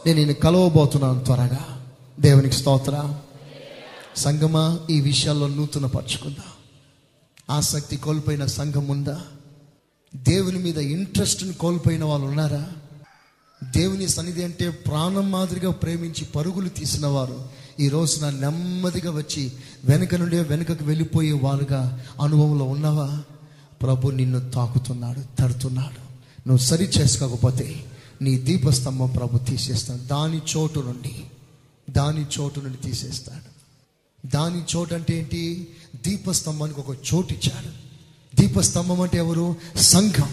నేను నేను కలవబోతున్నాను త్వరగా. దేవునికి స్తోత్ర. సంగమా ఈ విషయాల్లో నూతన పరుచుకుందా ఆసక్తి కోల్పోయిన సంఘం ఉందా? దేవుని మీద ఇంట్రెస్ట్ని కోల్పోయిన వాళ్ళు ఉన్నారా? దేవుని సన్నిధి అంటే ప్రాణం మాదిరిగా ప్రేమించి పరుగులు తీసిన వారు ఈ రోజున నెమ్మదిగా వచ్చి వెనుక నుండి వెనుకకు వెళ్ళిపోయే వారుగా అనుభవంలో ఉన్నావా? ప్రభు నిన్ను తాకుతున్నాడు తడుతున్నాడు. నువ్వు సరి చేసుకోకపోతే నీ దీపస్తంభం ప్రభు తీసేస్తాడు. దాని చోటు నుండి దాని చోటు నుండి తీసేస్తాడు. దాని చోటు అంటే ఏంటి? దీపస్తంభానికి ఒక చోటు ఇచ్చాడు. దీపస్తంభం అంటే ఎవరు? సంఘం.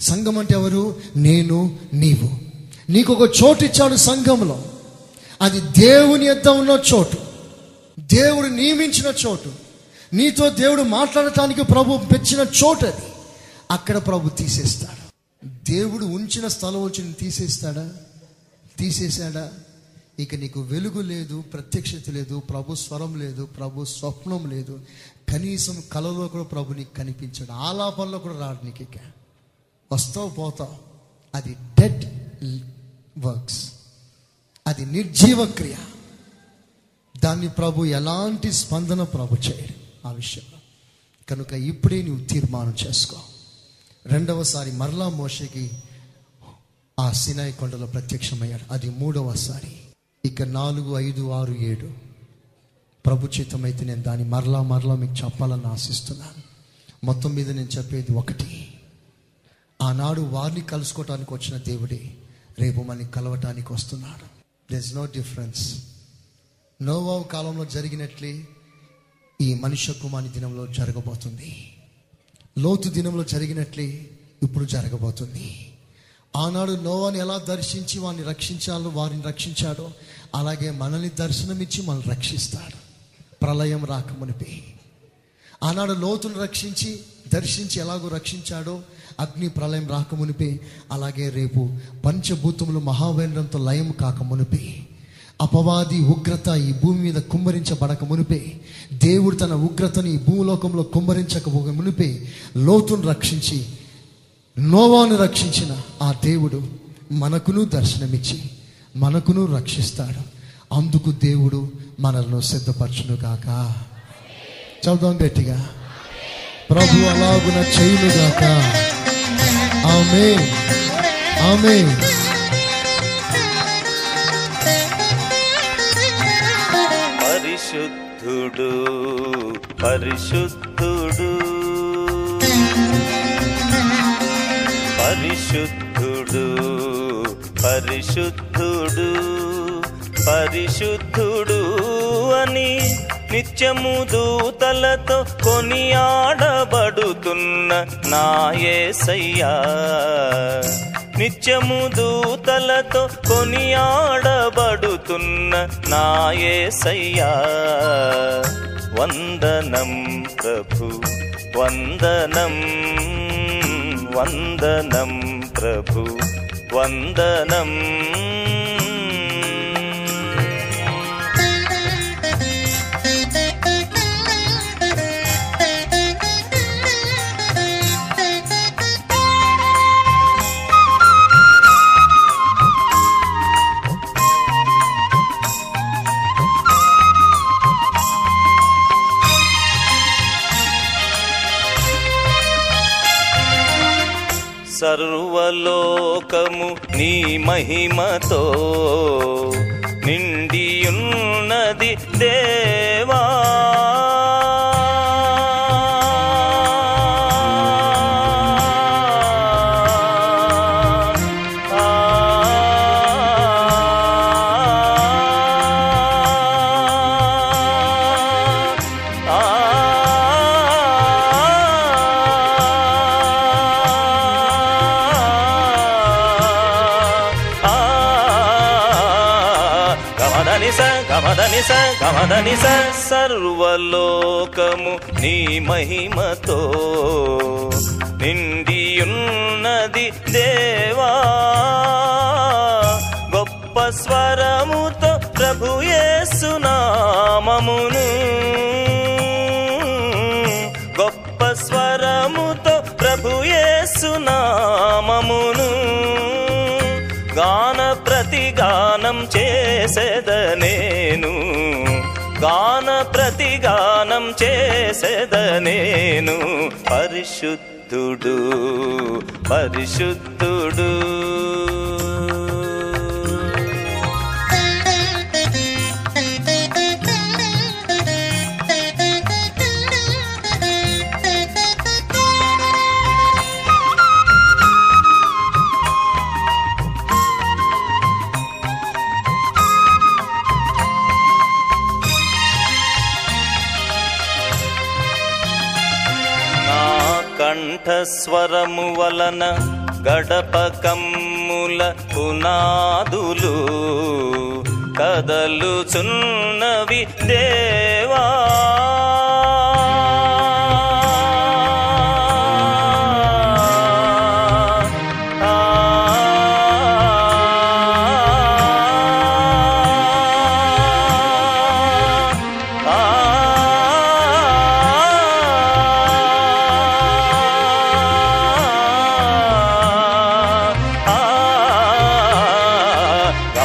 సంఘం అంటే ఎవరు? నేను నీవు. నీకు ఒక చోటు ఇచ్చాడు సంఘంలో. అది దేవుని యొద్ద ఉన్న చోటు. దేవుడు నియమించిన చోటు. నీతో దేవుడు మాట్లాడటానికి ప్రభు పెంచిన చోటు అది. అక్కడ ప్రభు తీసేస్తాడు. దేవుడు ఉంచిన స్థలం వచ్చి తీసేస్తాడా? తీసేశాడా? ఇక నీకు వెలుగు లేదు ప్రత్యక్షత లేదు ప్రభు స్వరం లేదు ప్రభు స్వప్నం లేదు. కనీసం కలలో కూడా ప్రభు నీకు కనిపించాడు ఆలాపంలో కూడా రాడు నీకు ఇక. వస్తావు పోతావు. అది డెడ్ వర్క్స్. అది నిర్జీవ క్రియ. దాన్ని ప్రభు ఎలాంటి స్పందన ప్రభు చేయడు ఆ విషయంలో కనుక ఇప్పుడే నువ్వు తీర్మానం చేసుకో. రెండవసారి మరలా మోషకి ఆ సినాయి కొండలో ప్రత్యక్షమయ్యాడు. అది మూడవసారి. ఇక నాలుగు ఐదు ఆరు ఏడు. ప్రభుచితమైతే నేను దాన్ని మరలా మరలా మీకు చెప్పాలని ఆశిస్తున్నాను. మొత్తం మీద నేను చెప్పేది ఒకటి. ఆనాడు వారిని కలుసుకోవటానికి వచ్చిన దేవుడే రేపు మనని కలవటానికి వస్తున్నాడు. దెస్ నో డిఫరెన్స్ నోవావు కాలంలో జరిగినట్లే ఈ మనుష్య కుమారి దినంలో జరగబోతుంది. లోతు దినంలో జరిగినట్లే ఇప్పుడు జరగబోతుంది. ఆనాడు నోవాని ఎలా దర్శించి వారిని రక్షించాలో వారిని రక్షించాడో అలాగే మనల్ని దర్శనమిచ్చి మనల్ని రక్షిస్తాడు. ప్రళయం రాకమునిపి. ఆనాడు లోతును రక్షించి దర్శించి ఎలాగో రక్షించాడో అగ్ని ప్రళయం రాకమునిపి అలాగే రేపు పంచభూతములు మహావేంద్రంతో లయం కాకమునిపి. అపవాది ఉగ్రత ఈ భూమి మీద కుమ్మరించబడక మునిపే దేవుడు తన ఉగ్రతని భూలోకంలో కుమ్మరించక మునిపే. లోతును రక్షించి నోవాను రక్షించిన ఆ దేవుడు మనకును దర్శనమిచ్చి మనకును రక్షిస్తాడు. అందుకు దేవుడు మనల్ని సిద్ధపరచును గాక. చదువుదాం గట్టిగా. ప్రభు అలాగున చేయును గాక. ఆమె ఆమె పరిశుద్ధుడు పరిశుద్ధుడు. పరిశుద్ధుడు పరిశుద్ధుడు పరిశుద్ధుడు అని నిత్యము దూతలతో కొనియాడబడుతున్న నా యేసయ్యా నిత్యము దూతలతో కొనియాడబడుతున్న నా యేసయ్యా వందనం ప్రభు వందనం वन्दनं प्रभु वन्दनम् సర్వలోకము నీ మహిమతో నిండియున్నది దేవా. గమదనిస సర్వలోకము నీ మహిమతో. నిండియున్నది దేవా గొప్ప స్వరముతో ప్రభు యేసునామమును గొప్ప స్వరముతో ప్రభు యేసునామమును గాన ప్రతిగానం చేసేద నేను. గాన ప్రతిగానం చేసేద నేను. పరిశుద్ధుడు పరిశుద్ధుడు. కంఠస్వరము వలన గడప కమ్ముల పునాదులు కదలుచున్నవి దేవా.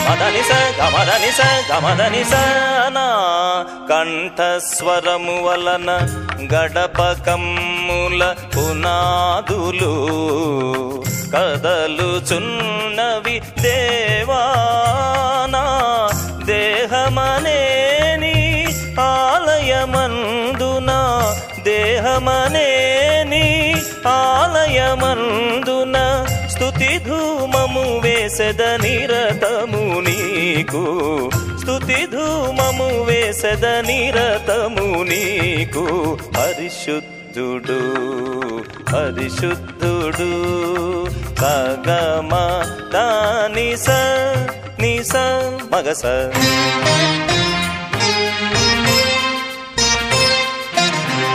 గమదనిస గమదనిస గమదనిస నా కంఠస్వరము వలన గడపకమ్ముల పునాదులు కదలుచున్నవి దేవానా? దేహమనేని ఆలయమందునా? దేహమనేని ఆలయమందు వేసెద నిరతము నీకు. స్థుతి ధూమము వేసెద నిరతము నీకు. పరిశుద్ధుడు పరిశుద్ధుడు సగమ దాని స నిస మగస.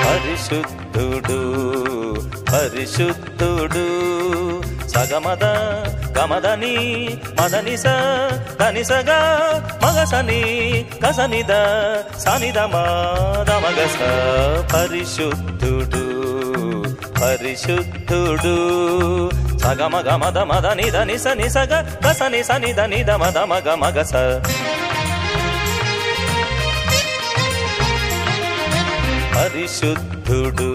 పరిశుద్ధుడు పరిశుద్ధుడు సగమద కమదని మదనిస కనిసగా మగసని కసనిద సనిద మాదమగస పరిశుద్ధుడు పరిశుద్ధుడు. సగమ గమద మద నిద నిస నిసగ కసని సనిద నిద మద మగ మగస. పరిశుద్ధుడు.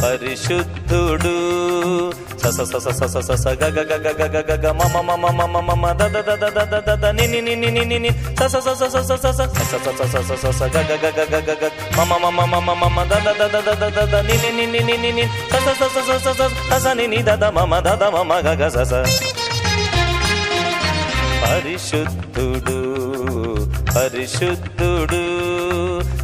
పరిశుద్ధుడు సస సస సస సస గగ గగ గగ గగ మమ మమ మమ మమ దద దద దద దద ని ని ని ని ని ని ని సస సస సస సస సస సస సస సస సస గగ గగ గగ గగ మమ మమ మమ మమ దద దద దద దద ని ని ని ని ని ని ని సస సస సస సస సస ని ని దద మమ దద మమ గగ సస పరిశుద్ధుడు పరిశుద్ధుడు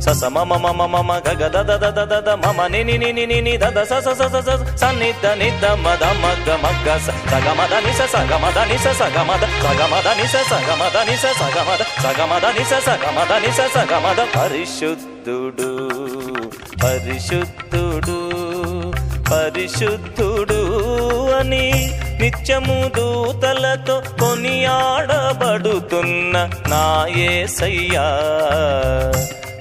సస మమ మమ మమ గగ దద దద దద మమ నిని నిని నిని దద సస సస స సన్నిద్ద నిద్ద మద మగ్గ మగ్గ స సగమద నిస సగమద నిస సగమద సగమద నిస సగమద నిస పరిశుద్ధుడు పరిశుద్ధుడు పరిశుద్ధుడు అని నిత్యము దూతలతో కొనియాడబడుతున్న నాయే సయ్యా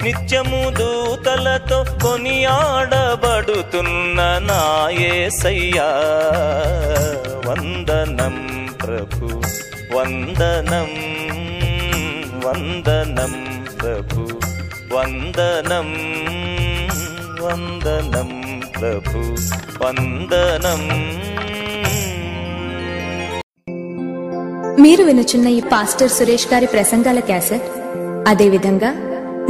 నిత్యము దూతలతో కొనియాడబడుతున్న నాయసయ్యా వందనం ప్రభు వందనం వందనం ప్రభు వందనం వందనం ప్రభు వందనం. మీరు వినుచున్న ఈ పాస్టర్ సురేష్ గారి ప్రసంగాల క్యాసెట్ అదేవిధంగా